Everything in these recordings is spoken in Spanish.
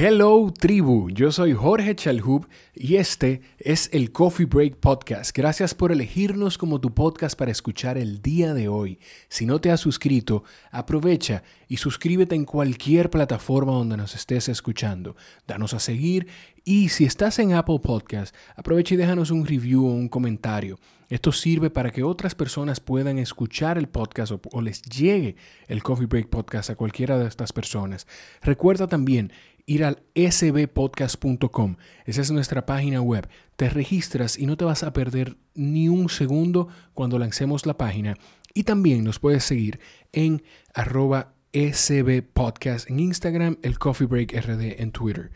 Hello tribu, yo soy Jorge Chalhub y este es el Coffee Break Podcast. Gracias por elegirnos como tu podcast para escuchar el día de hoy. Si no te has suscrito, aprovecha y suscríbete en cualquier plataforma donde nos estés escuchando. Danos a seguir y si estás en Apple Podcast, aprovecha y déjanos un review o un comentario. Esto sirve para que otras personas puedan escuchar el podcast o, les llegue el Coffee Break Podcast a cualquiera de estas personas. Recuerda también ir al sbpodcast.com. Esa es nuestra página web. Te registras y no te vas a perder ni un segundo cuando lancemos la página. Y también nos puedes seguir en arroba sbpodcast en Instagram, el Coffee Break RD en Twitter.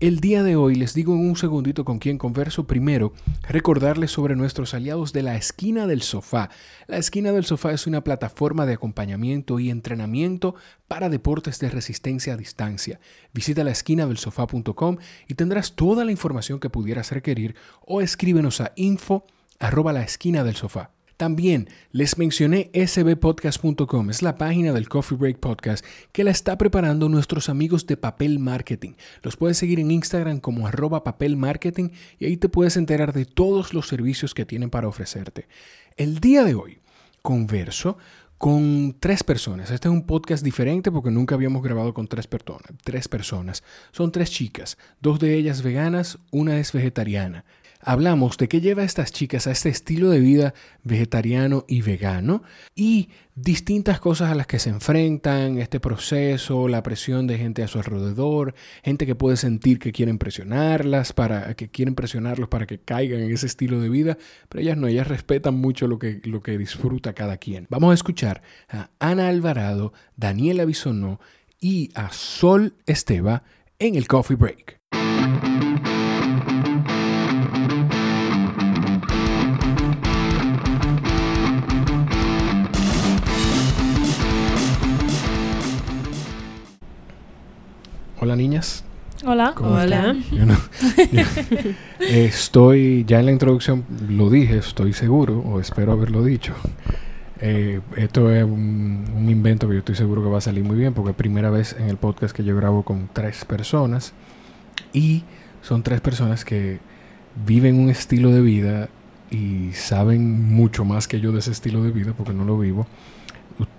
El día de hoy les digo en un segundito con quién converso. Primero, recordarles sobre nuestros aliados de la Esquina del Sofá. La Esquina del Sofá es una plataforma de acompañamiento y entrenamiento para deportes de resistencia a distancia. Visita la esquina del sofá.com y tendrás toda la información que pudieras requerir o escríbenos a info arroba la esquina del sofá. También les mencioné sbpodcast.com, es la página del Coffee Break Podcast que la está preparando nuestros amigos de Papel Marketing. Los puedes seguir en Instagram como arroba papel marketing y ahí te puedes enterar de todos los servicios que tienen para ofrecerte. El día de hoy converso con tres personas. Este es un podcast diferente porque nunca habíamos grabado con tres, personas. tres personas. Son tres chicas, dos de ellas veganas, una es vegetariana hablamos de qué lleva a estas chicas a este estilo de vida vegetariano y vegano y distintas cosas a las que se enfrentan, este proceso, la presión de gente a su alrededor, gente que puede sentir que quieren presionarlas para que quieren presionarlos para que caigan en ese estilo de vida, pero ellas no, ellas respetan mucho lo que, lo que disfruta cada quien. Vamos a escuchar a Ana Alvarado, Daniela Bisonó y a Sol Esteba en el Coffee Break. Hola niñas. Hola. Hola. estoy, ya en la introducción lo dije, estoy seguro, o espero haberlo dicho. Eh, esto es un, invento que yo estoy seguro que va a salir muy bien, porque es primera vez en el podcast que yo grabo con tres personas. Y son tres personas que viven un estilo de vida y saben mucho más que yo de ese estilo de vida, porque no lo vivo.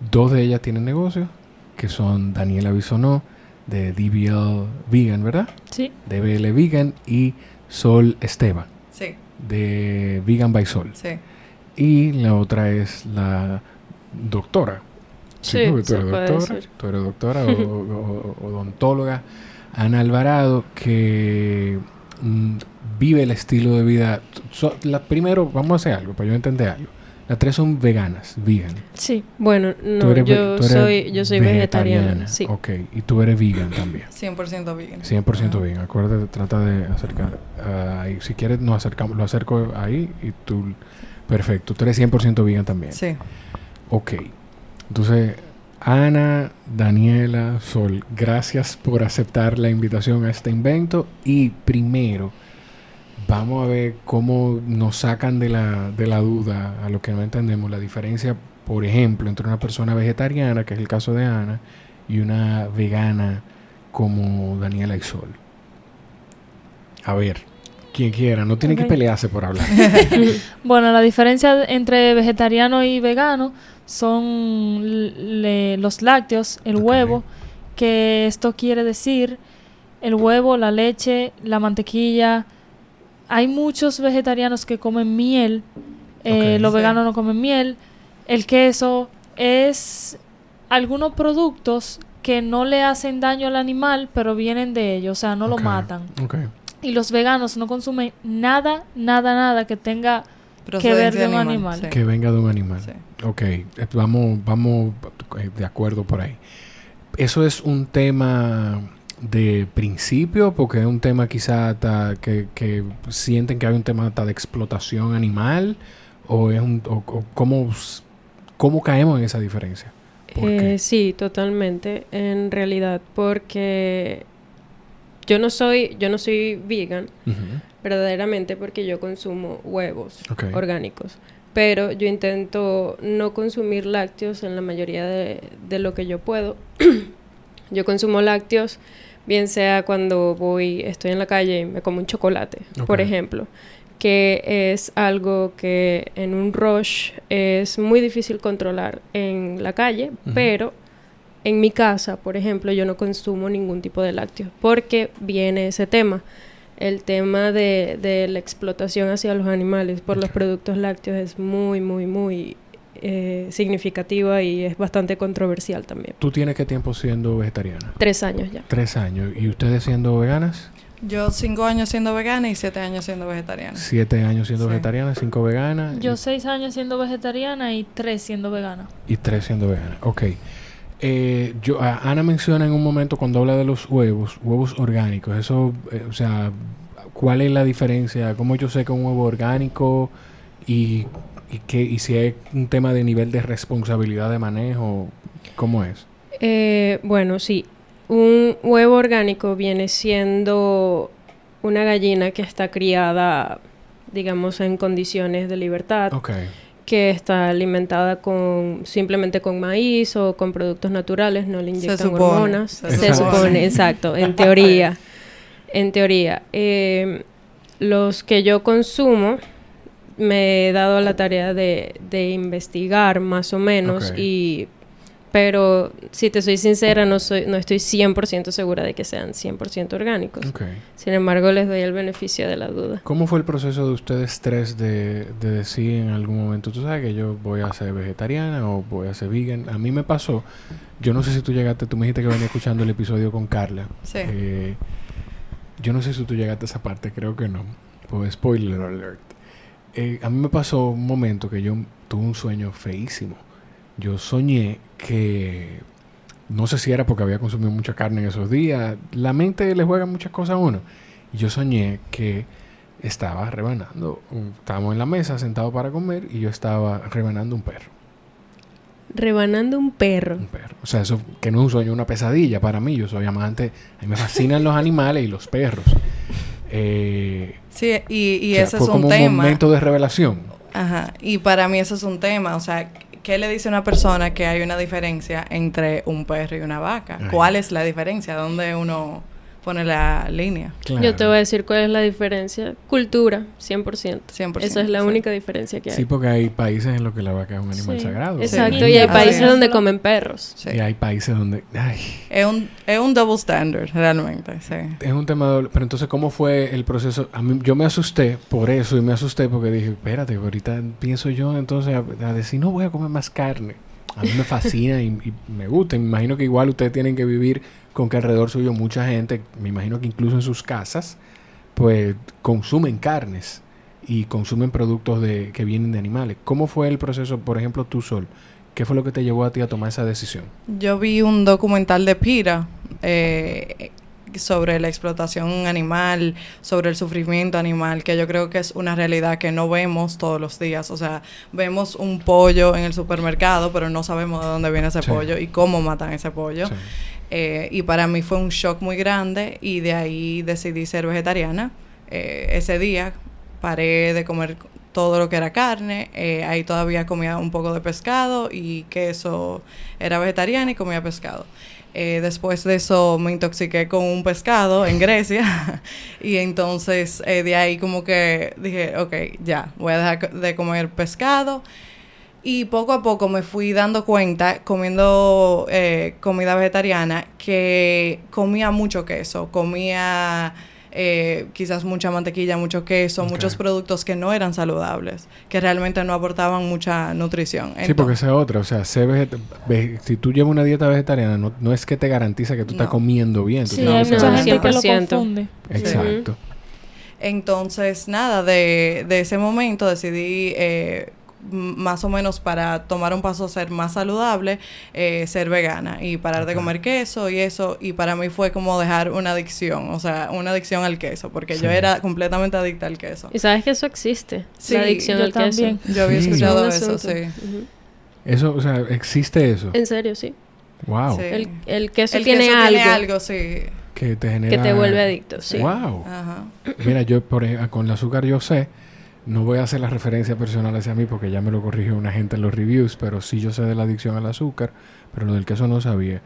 Dos de ellas tienen negocio, que son Daniela Bisonó de DBL Vegan, ¿verdad? Sí. DBL Vegan y Sol Esteban. Sí. De Vegan by Sol. Sí. Y la otra es la doctora. Sí, tú eres doctora, tú eres doctora o, odontóloga, Ana Alvarado, que mm, vive el estilo de vida. la, primero, vamos a hacer algo para yo entender algo. Las tres son veganas, vegan. Sí, bueno, no, yo, soy, yo soy vegetariana. Sí. Ok, y tú eres vegan también. 100% vegan. 100% vegan. Acuérdate, trata de acercar uh, ahí. Si quieres, nos acercamos, lo acerco ahí y tú. Perfecto, tú eres 100% vegan también. Sí. Ok. Entonces, Ana, Daniela, Sol, gracias por aceptar la invitación a este invento. Y primero, vamos a ver cómo nos sacan de la, de la duda a lo que no entendemos la diferencia, por ejemplo, entre una persona vegetariana, que es el caso de Ana, y una vegana como Daniela y Sol. A ver, quien quiera, no tiene que pelearse por hablar. bueno, la diferencia entre vegetariano y vegano son los lácteos, el huevo, que esto quiere decir el huevo, la leche, la mantequilla, hay muchos vegetarianos que comen miel, eh, los veganos no comen miel, el queso es algunos productos que no le hacen daño al animal, pero vienen de ellos, o sea, no lo matan. Y los veganos no consumen nada, nada, nada que tenga que ver de un animal. Que venga de un animal. Ok, eh, vamos, vamos eh, de acuerdo por ahí. Eso es un tema de principio, porque es un tema quizá que, que, sienten que hay un tema de explotación animal, o es un, o, cómo, cómo, caemos en esa diferencia. Eh, sí, totalmente, en realidad, porque yo no soy, yo no soy vegan, verdaderamente porque yo consumo huevos orgánicos. Pero yo intento no consumir lácteos en la mayoría de, de lo que yo puedo. yo consumo lácteos Bien sea cuando voy, estoy en la calle y me como un chocolate, por ejemplo, que es algo que en un rush es muy difícil controlar en la calle, pero en mi casa, por ejemplo, yo no consumo ningún tipo de lácteos porque viene ese tema. El tema de, de la explotación hacia los animales por los productos lácteos es muy, muy, muy eh, significativa y es bastante controversial también. ¿Tú tienes qué tiempo siendo vegetariana? Tres años ya. Tres años. ¿Y ustedes siendo veganas? Yo cinco años siendo vegana y siete años siendo vegetariana. Siete años siendo vegetariana, cinco veganas. Yo seis años siendo vegetariana y tres siendo vegana. Y tres siendo vegana, ok. Eh, yo, Ana menciona en un momento cuando habla de los huevos, huevos orgánicos. Eso, eh, o sea, ¿cuál es la diferencia? ¿Cómo yo sé que un huevo orgánico y ¿Y, qué, y si hay un tema de nivel de responsabilidad de manejo? ¿Cómo es? Eh, bueno, sí. Un huevo orgánico viene siendo una gallina que está criada, digamos, en condiciones de libertad. Que está alimentada con simplemente con maíz o con productos naturales, no le inyectan hormonas. Se, supone, exacto, en teoría. En teoría. Eh, los que yo consumo me he dado la tarea de, de investigar más o menos y pero si te soy sincera no soy no estoy 100% segura de que sean 100% orgánicos. Sin embargo, les doy el beneficio de la duda. ¿Cómo fue el proceso de ustedes tres de, de decir en algún momento, tú sabes que yo voy a ser vegetariana o voy a ser vegan? A mí me pasó, yo no sé si tú llegaste, tú me dijiste que venía escuchando el episodio con Carla. Sí. Eh, yo no sé si tú llegaste a esa parte, creo que no. Pues spoiler alert. Eh, a mí me pasó un momento que yo tuve un sueño feísimo. Yo soñé que, no sé si era porque había consumido mucha carne en esos días, la mente le juega muchas cosas a uno. Y yo soñé que estaba rebanando, estábamos en la mesa sentados para comer y yo estaba rebanando un perro. Rebanando un perro. Un perro. O sea, eso que no es un sueño, una pesadilla para mí. Yo soy amante, a mí me fascinan los animales y los perros. Eh, sí, y, y ese fue es un como un momento de revelación. Ajá, y para mí eso es un tema, o sea, ¿qué le dice a una persona que hay una diferencia entre un perro y una vaca? ¿Cuál es la diferencia? ¿Dónde uno pone la línea. Yo te voy a decir cuál es la diferencia. Cultura, 100%. 100%. Esa es la única diferencia que hay. Sí, porque hay países en los que la vaca es un animal sagrado. Exacto, y hay países donde comen perros. Y hay países donde... Ay. Es, un, es un double standard, realmente, sí. Es un tema doble. Pero entonces, ¿cómo fue el proceso? A mí, yo me asusté por eso y me asusté porque dije, espérate, ahorita pienso yo entonces a, decir, no voy a comer más carne. A mí me fascina y, y me gusta. Me imagino que igual ustedes tienen que vivir con que alrededor suyo mucha gente, me imagino que incluso en sus casas, pues consumen carnes y consumen productos de, que vienen de animales. ¿Cómo fue el proceso, por ejemplo, tú Sol? ¿Qué fue lo que te llevó a ti a tomar esa decisión? Yo vi un documental de Pira eh, sobre la explotación animal, sobre el sufrimiento animal, que yo creo que es una realidad que no vemos todos los días. O sea, vemos un pollo en el supermercado, pero no sabemos de dónde viene ese pollo y cómo matan ese pollo. Eh, y para mí fue un shock muy grande y de ahí decidí ser vegetariana. Eh, ese día paré de comer todo lo que era carne, eh, ahí todavía comía un poco de pescado y queso, era vegetariana y comía pescado. después de eso me intoxiqué con un pescado en Grecia y entonces de ahí como que dije, ok, ya, voy a dejar de comer pescado y poco a poco me fui dando cuenta, comiendo eh, comida vegetariana, que comía mucho queso, comía eh, quizás mucha mantequilla, mucho queso, muchos productos que no eran saludables, que realmente no aportaban mucha nutrición. sí, porque esa es otra, o sea, si tú llevas una dieta vegetariana, no, es que te garantiza que tú estás comiendo bien. sí, hay mucha gente que lo confunde. Exacto. Entonces, nada, de, de ese momento decidí... Eh, más o menos para tomar un paso a ser más saludable, eh, ser vegana y parar de comer queso y eso. Y para mí fue como dejar una adicción, o sea, una adicción al queso, porque yo era completamente adicta al queso. Y sabes que eso existe, sí, la adicción al queso. Yo había escuchado eso, sí. Eso, o sea, existe eso. En serio, sí. Wow. El, el, queso tiene algo. Tiene algo, sí. Que te genera... Que te vuelve adicto, sí. Wow. Ajá. Mira, yo por, con el azúcar yo sé no voy a hacer la referencia personal hacia mí porque ya me lo corrigió una gente en los reviews, pero sí yo sé de la adicción al azúcar, pero lo del queso no sabía.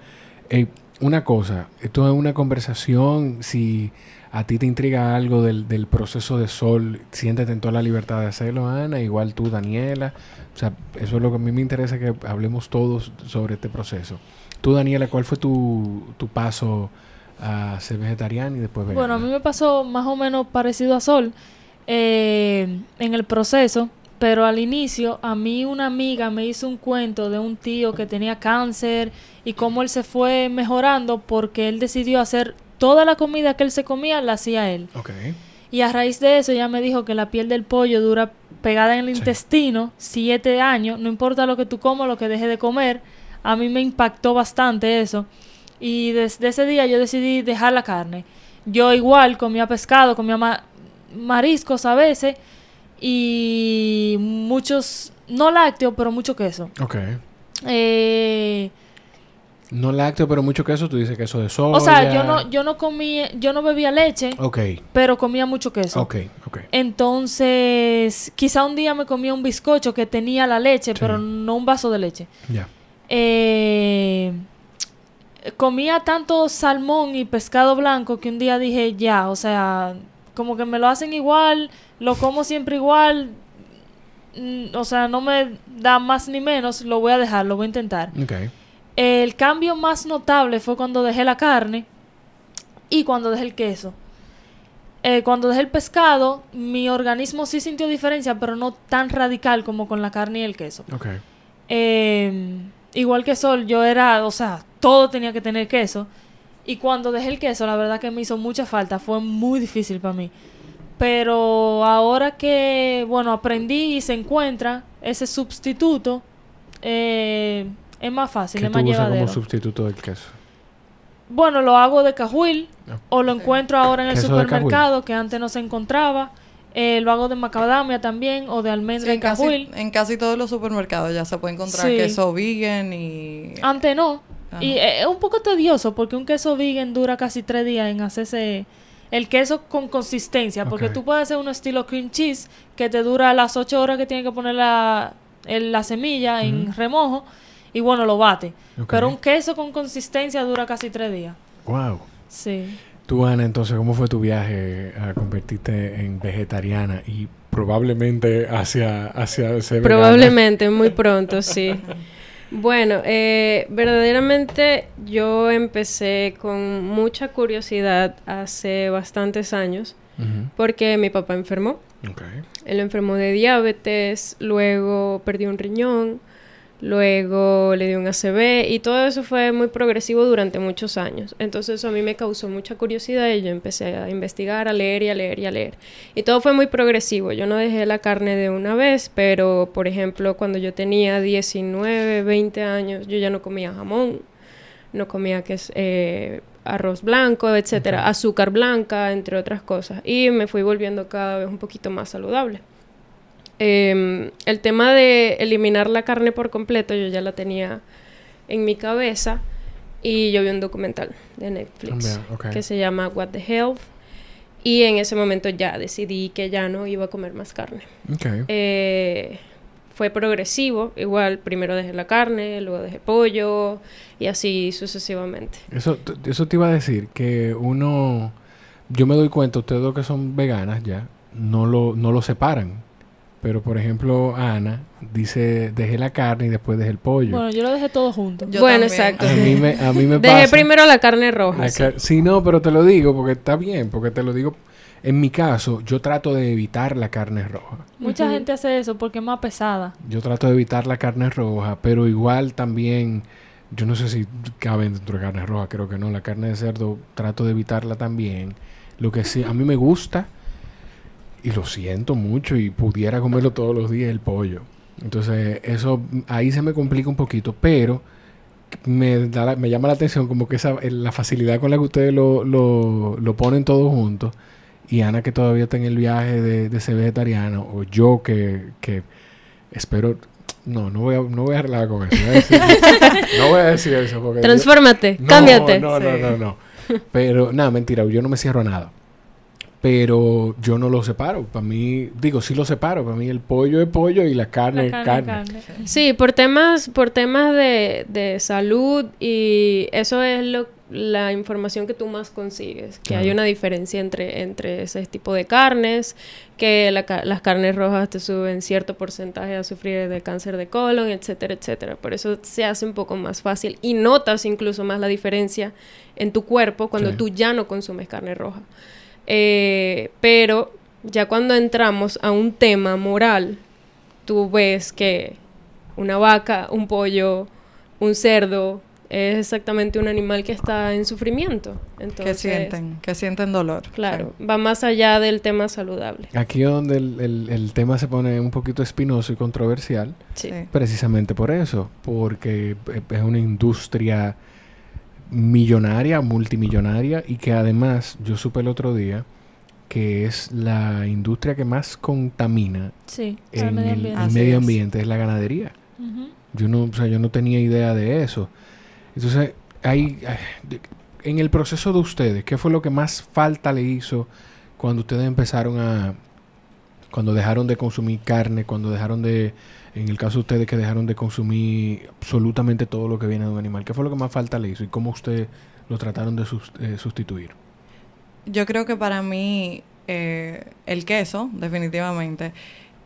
una cosa, esto es una conversación, si a ti te intriga algo del, del, proceso de sol, siéntete en toda la libertad de hacerlo, Ana, igual tú, Daniela. O sea, eso es lo que a mí me interesa que hablemos todos sobre este proceso. Tú, Daniela, ¿cuál fue tu, tu paso a ser vegetariana y después? Bueno, a mí me pasó más o menos parecido a Sol eh, en el proceso, pero al inicio a mí una amiga me hizo un cuento de un tío que tenía cáncer y cómo él se fue mejorando porque él decidió hacer toda la comida que él se comía, la hacía él. Y a raíz de eso ella me dijo que la piel del pollo dura pegada en el intestino siete años, no importa lo que tú comas, lo que dejes de comer. A mí me impactó bastante eso. Y desde ese día yo decidí dejar la carne. Yo igual comía pescado, comía mariscos a veces y muchos, no lácteos, pero mucho queso. Ok. Eh, no lácteo, pero mucho queso, tú dices queso de soya. O sea, yo no, yo no comía, yo no bebía leche. Ok. Pero comía mucho queso. Ok, ok. Entonces, quizá un día me comía un bizcocho que tenía la leche, pero no un vaso de leche. Ya. Eh, comía tanto salmón y pescado blanco que un día dije, ya, o sea, como que me lo hacen igual, lo como siempre igual, mm, o sea, no me da más ni menos, lo voy a dejar, lo voy a intentar. El cambio más notable fue cuando dejé la carne y cuando dejé el queso. Eh, cuando dejé el pescado, mi organismo sí sintió diferencia, pero no tan radical como con la carne y el queso. Em, igual que Sol, yo era, o sea, todo tenía que tener queso. Y cuando dejé el queso, la verdad que me hizo mucha falta. Fue muy difícil para mí. Pero ahora que, bueno, aprendí y se encuentra ese sustituto, eh, es más fácil, ¿Qué es más tú usas como sustituto del queso? Bueno, lo hago de cajuil ah. o lo encuentro ahora en el supermercado que antes no se encontraba. Eh, lo hago de macadamia también o de almendra en cajuil. en casi todos los supermercados ya se puede encontrar queso vegan y... Antes no. Y es un poco tedioso porque un queso vegan dura casi tres días en hacerse el queso con consistencia. Porque tú puedes hacer un estilo cream cheese que te dura las ocho horas que tiene que poner la, la semilla en remojo y bueno, lo bate. Pero un queso con consistencia dura casi tres días. Wow. Sí. Tú, Ana, entonces, ¿cómo fue tu viaje a convertirte en vegetariana y probablemente hacia, hacia ser Probablemente, muy pronto, sí. Bueno, eh, verdaderamente yo empecé con mucha curiosidad hace bastantes años porque mi papá enfermó. Él enfermó de diabetes, luego perdió un riñón, luego le dio un ACV y todo eso fue muy progresivo durante muchos años. Entonces eso a mí me causó mucha curiosidad y yo empecé a investigar, a leer y a leer y a leer. Y todo fue muy progresivo. Yo no dejé la carne de una vez, pero por ejemplo cuando yo tenía 19, 20 años yo ya no comía jamón, no comía que es, eh, arroz blanco, etcétera, azúcar blanca, entre otras cosas. Y me fui volviendo cada vez un poquito más saludable. Em, el tema de eliminar la carne por completo, yo ya la tenía en mi cabeza y yo vi un documental de Netflix ah, que se llama What the Health y en ese momento ya decidí que ya no iba a comer más carne. Eh, fue progresivo, igual primero dejé la carne, luego dejé pollo y así sucesivamente. Eso, eso te iba a decir, que uno, yo me doy cuenta, ustedes dos que son veganas ya, no lo, no lo separan. Pero, por ejemplo, Ana dice, dejé la carne y después dejé el pollo. Bueno, yo lo dejé todo junto. bueno, exacto. A mí me, a mí me Dejé primero la carne roja. sí. no, pero te lo digo porque está bien, porque te lo digo... En mi caso, yo trato de evitar la carne roja. Mucha gente hace eso porque es más pesada. Yo trato de evitar la carne roja, pero igual también... Yo no sé si cabe dentro de carne roja, creo que no. La carne de cerdo trato de evitarla también. Lo que sí, a mí me gusta y lo siento mucho y pudiera comerlo todos los días el pollo. Entonces, eso ahí se me complica un poquito, pero me, da me llama la atención como que esa, la facilidad con la que ustedes lo, lo, lo ponen todos juntos. Y Ana que todavía está en el viaje de, de ser vegetariano, o yo que, que espero... No, no voy a, no voy a arreglar con eso. no voy a decir eso. Porque Transfórmate, cámbiate. No, no, no, no. Pero, nada, mentira, yo no me cierro a nada pero yo no lo separo. Para mí, digo, sí lo separo. Para mí el pollo es pollo y la carne es carne. Sí, por temas, por temas de, de salud y eso es lo, la información que tú más consigues, que hay una diferencia entre, entre ese tipo de carnes, que las carnes rojas te suben cierto porcentaje a sufrir de cáncer de colon, etcétera, etcétera. Por eso se hace un poco más fácil y notas incluso más la diferencia en tu cuerpo cuando tú ya no consumes carne roja. Eh, pero ya cuando entramos a un tema moral, tú ves que una vaca, un pollo, un cerdo, es exactamente un animal que está en sufrimiento. Entonces, que sienten, que sienten dolor. Claro, va más allá del tema saludable. Aquí es donde el, tema se pone un poquito espinoso y controversial, sí. precisamente por eso, porque es una industria millonaria, multimillonaria, y que además, yo supe el otro día, que es la industria que más contamina en el medio ambiente, es. la ganadería. Yo no, o sea, yo no tenía idea de eso. Entonces, hay, en el proceso de ustedes, ¿qué fue lo que más falta le hizo cuando ustedes empezaron a, cuando dejaron de consumir carne, cuando dejaron de, en el caso de ustedes que dejaron de consumir absolutamente todo lo que viene de un animal, ¿qué fue lo que más falta le hizo y cómo ustedes lo trataron de eh, sustituir? Yo creo que para mí eh, el queso, definitivamente,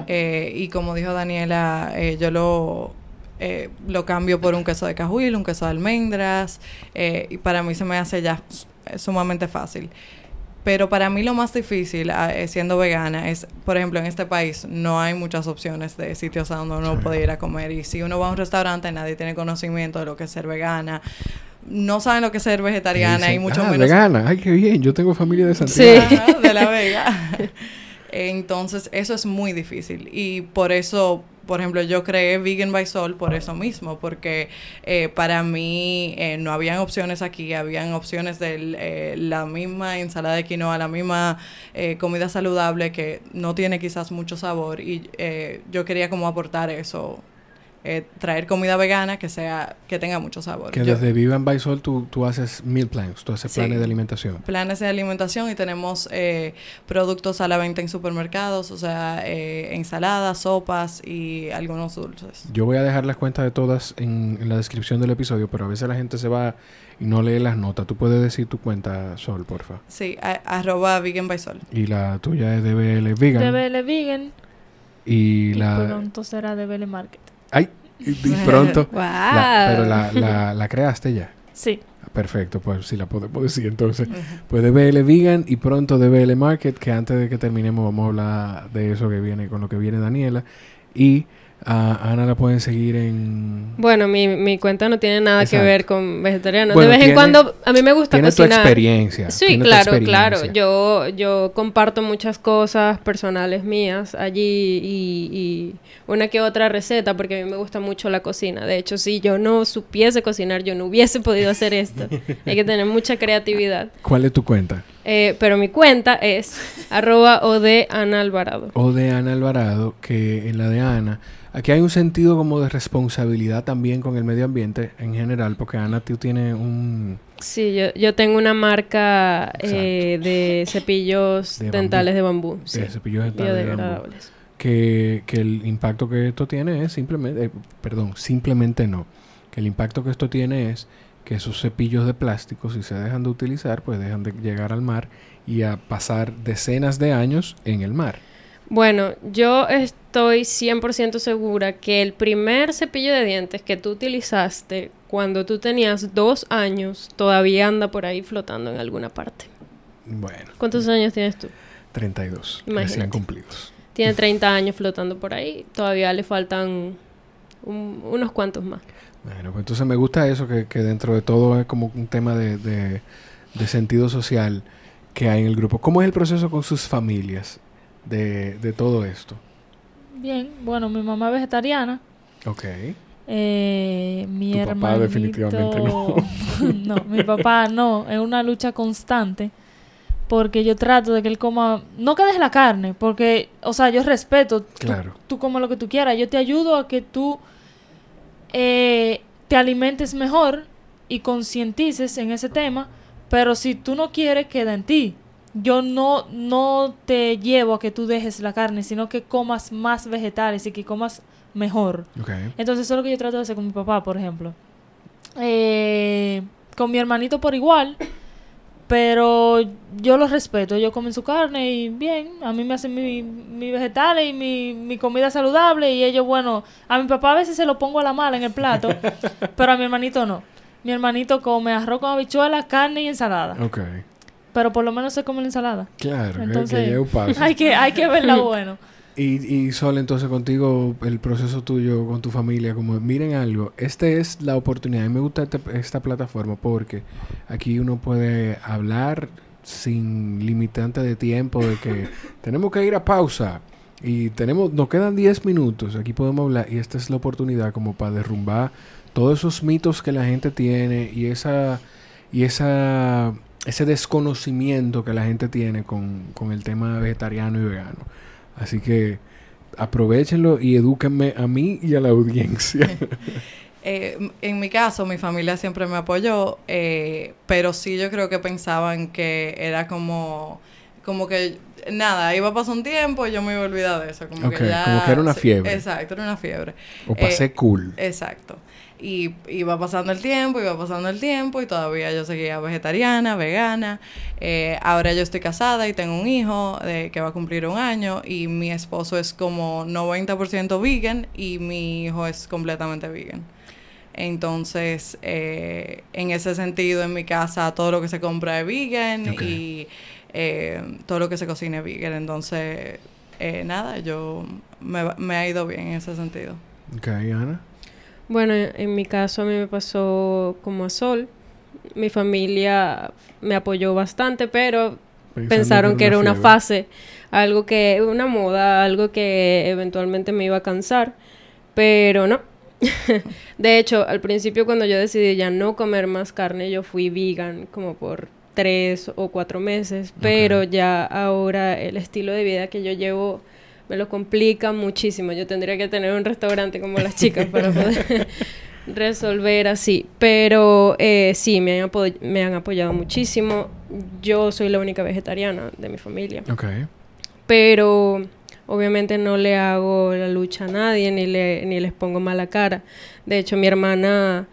eh, y como dijo Daniela, yo lo eh, lo cambio por un queso de cajuil, un queso de almendras, eh, y para mí se me hace ya sumamente fácil. Pero para mí lo más difícil, ah, eh, siendo vegana, es, por ejemplo, en este país no hay muchas opciones de sitios a donde uno puede ir a comer. Y si uno va a un restaurante, nadie tiene conocimiento de lo que es ser vegana. No saben lo que es ser vegetariana y mucho ah, menos... vegana, ay, qué bien, yo tengo familia de Santiago. Sí, de la Vega. Entonces, eso es muy difícil. Y por eso por ejemplo, yo creé Vegan by Sol por eso mismo, porque eh, para mí eh, no habían opciones aquí, habían opciones de eh, la misma ensalada de quinoa, la misma comida saludable que no tiene quizás mucho sabor y yo quería como aportar eso eh, traer comida vegana que sea que tenga mucho sabor. Que desde Vivan by Sol tú, tú, haces meal plans, tú haces planes de alimentación. Planes de alimentación y tenemos eh, productos a la venta en supermercados, o sea, eh, ensaladas, sopas y algunos dulces. Yo voy a dejar las cuentas de todas en, la descripción del episodio, pero a veces la gente se va y no lee las notas. ¿Tú puedes decir tu cuenta, Sol, porfa? Sí, arroba vegan by Sol. Y la tuya es DBL Vegan. DBL Vegan. Y, la... pronto será DBL Market. Ay, y, pronto. pero la, la, creaste ya. Sí. Perfecto, pues sí la podemos decir entonces. Pues DBL Vegan y pronto DBL Market, que antes de que terminemos vamos a hablar de eso que viene, con lo que viene Daniela. Y a Ana la pueden seguir en... Bueno, mi, mi cuenta no tiene nada que ver con vegetariano. de vez en cuando, a mí me gusta tiene tu experiencia. Sí, claro, claro. Yo, yo comparto muchas cosas personales mías allí y, y, una que otra receta porque a mí me gusta mucho la cocina. De hecho, si yo no supiese cocinar, yo no hubiese podido hacer esto. Hay que tener mucha creatividad. ¿Cuál es tu cuenta? Eh, pero mi cuenta es arroba o de Ana Alvarado. O de Ana Alvarado, que en la de Ana Aquí hay un sentido como de responsabilidad también con el medio ambiente en general, porque Ana, tú tienes un... Sí, yo, yo tengo una marca eh, de cepillos dentales de bambú. De cepillos dentales de bambú. Que, que el impacto que esto tiene es simplemente, eh, perdón, simplemente no. Que el impacto que esto tiene es que esos cepillos de plástico, si se dejan de utilizar, pues dejan de llegar al mar y a pasar decenas de años en el mar. Bueno, yo estoy 100% segura que el primer cepillo de dientes que tú utilizaste cuando tú tenías dos años todavía anda por ahí flotando en alguna parte. Bueno. ¿Cuántos años tienes tú? 32. Recién cumplidos. Tiene 30 años flotando por ahí. Todavía le faltan unos cuantos más. Bueno, pues entonces me gusta eso, que, dentro de todo es como un tema de, de sentido social que hay en el grupo. ¿Cómo es el proceso con sus familias? de, de todo esto? Bien, bueno, mi mamá es vegetariana. Ok. Eh, mi tu hermanito... papá definitivamente no. no, mi papá no. Es una lucha constante. Porque yo trato de que él coma... No que deje la carne. Porque, o sea, yo respeto. Claro. Tú, tú comes lo que tú quieras. Yo te ayudo a que tú eh, te alimentes mejor y concientices en ese tema. Pero si tú no quieres, queda en ti yo no, no te llevo a que tú dejes la carne, sino que comas más vegetales y que comas mejor. Entonces, eso es lo que yo trato de hacer con mi papá, por ejemplo. Eh, con mi hermanito por igual. Pero yo los respeto, ellos comen su carne y bien, a mí me hacen mi, mi vegetales y mi, mi comida saludable y ellos, bueno, a mi papá a veces se lo pongo a la mala en el plato, pero a mi hermanito no. Mi hermanito come arroz con habichuelas, carne y ensalada. Ok. Pero por lo menos se come la ensalada. Claro, Entonces, que, que un paso. hay que, hay que verla bueno. Y, y Sol, entonces contigo, el proceso tuyo con tu familia, como miren algo, esta es la oportunidad. A mí me gusta este- esta plataforma porque aquí uno puede hablar sin limitante de tiempo, de que tenemos que ir a pausa y tenemos, nos quedan 10 minutos, aquí podemos hablar y esta es la oportunidad como para derrumbar todos esos mitos que la gente tiene y esa, y esa, ese desconocimiento que la gente tiene con, con el tema vegetariano y vegano. Así que aprovechenlo y edúquenme a mí y a la audiencia. Eh, en mi caso, mi familia siempre me apoyó, eh, pero sí yo creo que pensaban que era como, como que nada, iba a pasar un tiempo y yo me iba a olvidar de eso. Como que ya, como que era una sí, fiebre. exacto, era una fiebre. o pasé Eh, cool. Exacto. Y iba pasando el tiempo, iba pasando el tiempo y todavía yo seguía vegetariana, vegana. Eh, ahora yo estoy casada y tengo un hijo eh, que va a cumplir un año y mi esposo es como 90% vegan y mi hijo es completamente vegan. Entonces, eh, en ese sentido, en mi casa todo lo que se compra es vegan y eh, todo lo que se cocina es vegan. Entonces, eh, nada, yo me, me ha ido bien en ese sentido. Ok, Ana. Bueno, en mi caso a mí me pasó como a Sol. Mi familia me apoyó bastante, pero Pensando pensaron que era una fase, algo que, una moda, algo que eventualmente me iba a cansar, pero no. de hecho, al principio cuando yo decidí ya no comer más carne, yo fui vegan como por tres o cuatro meses, pero ya ahora el estilo de vida que yo llevo me lo complica muchísimo. Yo tendría que tener un restaurante como las chicas para poder resolver así. Pero eh, sí, me han, me han apoyado muchísimo. Yo soy la única vegetariana de mi familia. Ok. Pero obviamente no le hago la lucha a nadie ni, le, ni les pongo mala cara. De hecho, mi hermana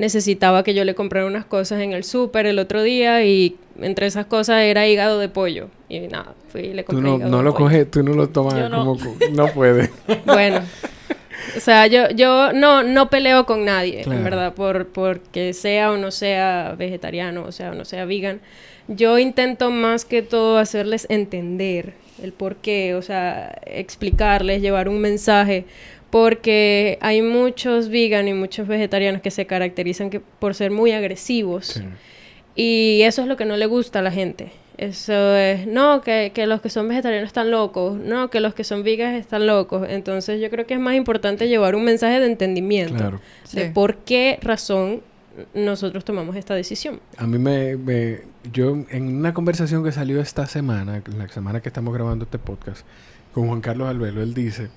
necesitaba que yo le comprara unas cosas en el súper el otro día y entre esas cosas era hígado de pollo. Y nada, fui y le Tú compré no, hígado no de lo pollo. coges, tú no lo tomas Yo como... co- No puedes. Bueno, o sea, yo, yo no, no peleo con nadie, Claro. en verdad, por porque sea o no sea vegetariano, o sea o no sea vegan. Yo intento más que todo hacerles entender el por qué, o sea, explicarles, llevar un mensaje, porque hay muchos vegan y muchos vegetarianos que se caracterizan que, por ser muy agresivos. Sí. Y eso es lo que no le gusta a la gente. Eso es, no, que, que los que son vegetarianos están locos, no, que los que son veganos están locos. Entonces yo creo que es más importante llevar un mensaje de entendimiento Claro. de Sí. por qué razón nosotros tomamos esta decisión. A mí me, me- Yo, en una conversación que salió esta semana, la semana que estamos grabando este podcast, con Juan Carlos Albelo, él dice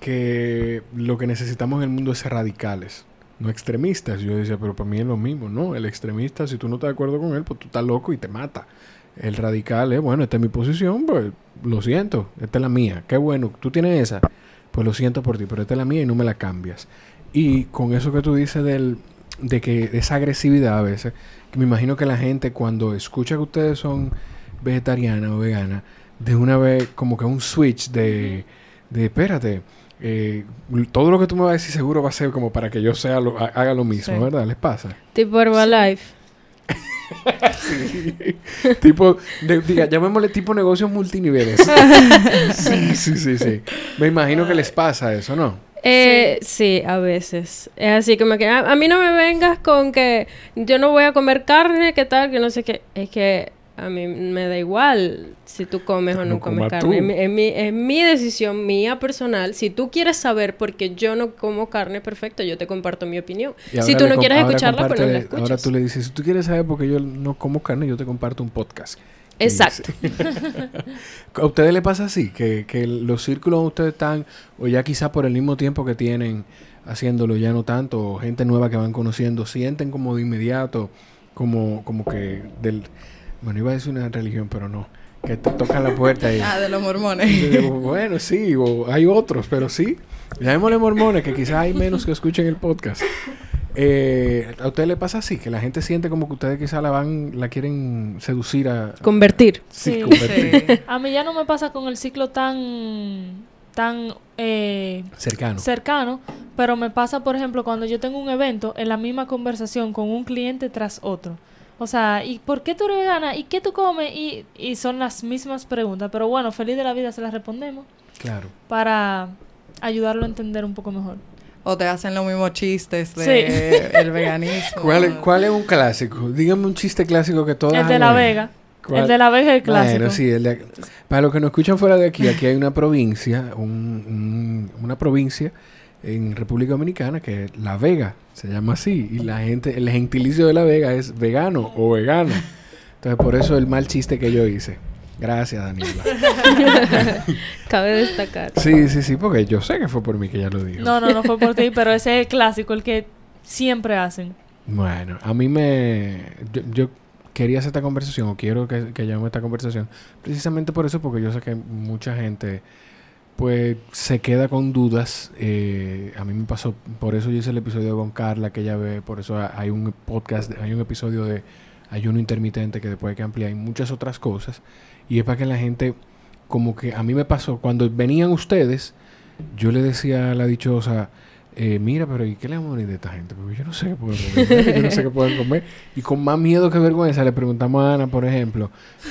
que lo que necesitamos en el mundo es radicales, no extremistas. Yo decía, pero para mí es lo mismo, ¿no? El extremista, si tú no estás de acuerdo con él, pues tú estás loco y te mata. El radical es, bueno, esta es mi posición, pues lo siento, esta es la mía. Qué bueno, tú tienes esa, pues lo siento por ti, pero esta es la mía y no me la cambias. Y con eso que tú dices del, de que esa agresividad a veces, que me imagino que la gente cuando escucha que ustedes son vegetarianas o veganas, de una vez como que un switch de, de espérate, eh, todo lo que tú me vas a decir seguro va a ser como para que yo sea lo- ha- haga lo mismo, Sí. ¿verdad? ¿Les pasa? Tipo Herbalife. tipo, de- diga, llamémosle tipo negocios multiniveles. sí, sí, sí, sí. Me imagino que les pasa eso, ¿no? Eh, sí. a veces. Es así como que a, a mí no me vengas con que yo no voy a comer carne, qué tal, que no sé qué. Es que a mí me da igual si tú comes o no, No comes carne. Es mi, es, mi, es mi decisión mía personal. Si tú quieres saber por qué yo no como carne, perfecto, yo te comparto mi opinión. Si tú no quieres escucharla, pues no la escuchas. Ahora tú le dices, si tú quieres saber por qué yo no como carne, yo te comparto un podcast. Exacto. ¿A ustedes les pasa así? Que, que los círculos donde ustedes están, o ya quizá por el mismo tiempo que tienen haciéndolo, ya no tanto, o gente nueva que van conociendo, sienten como de inmediato, como, como que del... Bueno, iba a decir una religión, pero no. Que te tocan la puerta y... Ah, de los mormones. y digo, bueno, sí, o hay otros, pero sí. Llamémosle mormones, que quizá hay menos que escuchen el podcast. Eh, ¿A usted le pasa así? Que la gente siente como que ustedes quizá la van, la quieren seducir a... Convertir. Sí, convertir. A mí ya no me pasa con el ciclo tan... tan... Eh, cercano. Cercano. Pero me pasa, por ejemplo, cuando yo tengo un evento, en la misma conversación con un cliente tras otro. O sea, ¿y por qué tú eres vegana? ¿Y qué tú comes? Y, y son las mismas preguntas. Pero bueno, feliz de la vida se las respondemos. Claro. Para ayudarlo a entender un poco mejor. O te hacen los mismos chistes de el veganismo. ¿Cuál, es un clásico? Dígame un chiste clásico que todos... El de La Vega. El de La Vega es el clásico. Bueno, sí. El de... Para los que nos escuchan fuera de aquí, aquí hay una provincia, un, una provincia en República Dominicana que es La Vega, se llama así. Y la gente, el gentilicio de La Vega es vegano o vegano. Entonces, por eso el mal chiste que yo hice. Gracias, Daniela. Cabe destacar. Sí, sí, sí, porque yo sé que fue por mí que ella lo dijo. No, no, no fue por ti, pero ese es el clásico, el que siempre hacen. Bueno, a mí me... Yo, quería hacer esta conversación, o quiero que, que esta conversación, precisamente por eso, porque yo sé que mucha gente pues se queda con dudas. Eh, a mí me pasó, por eso yo hice el episodio con Carla, que ella ve, por eso hay un podcast, hay un episodio de ayuno intermitente que después hay que ampliar y muchas otras cosas. Y es para que la gente, como que a mí me pasó, cuando venían ustedes, yo le decía a la dichosa, eh, mira, pero ¿y qué le vamos a de esta gente? Porque yo no sé qué pueden comer. yo no sé qué pueden comer. Y con más miedo que vergüenza le preguntamos a Ana, por ejemplo,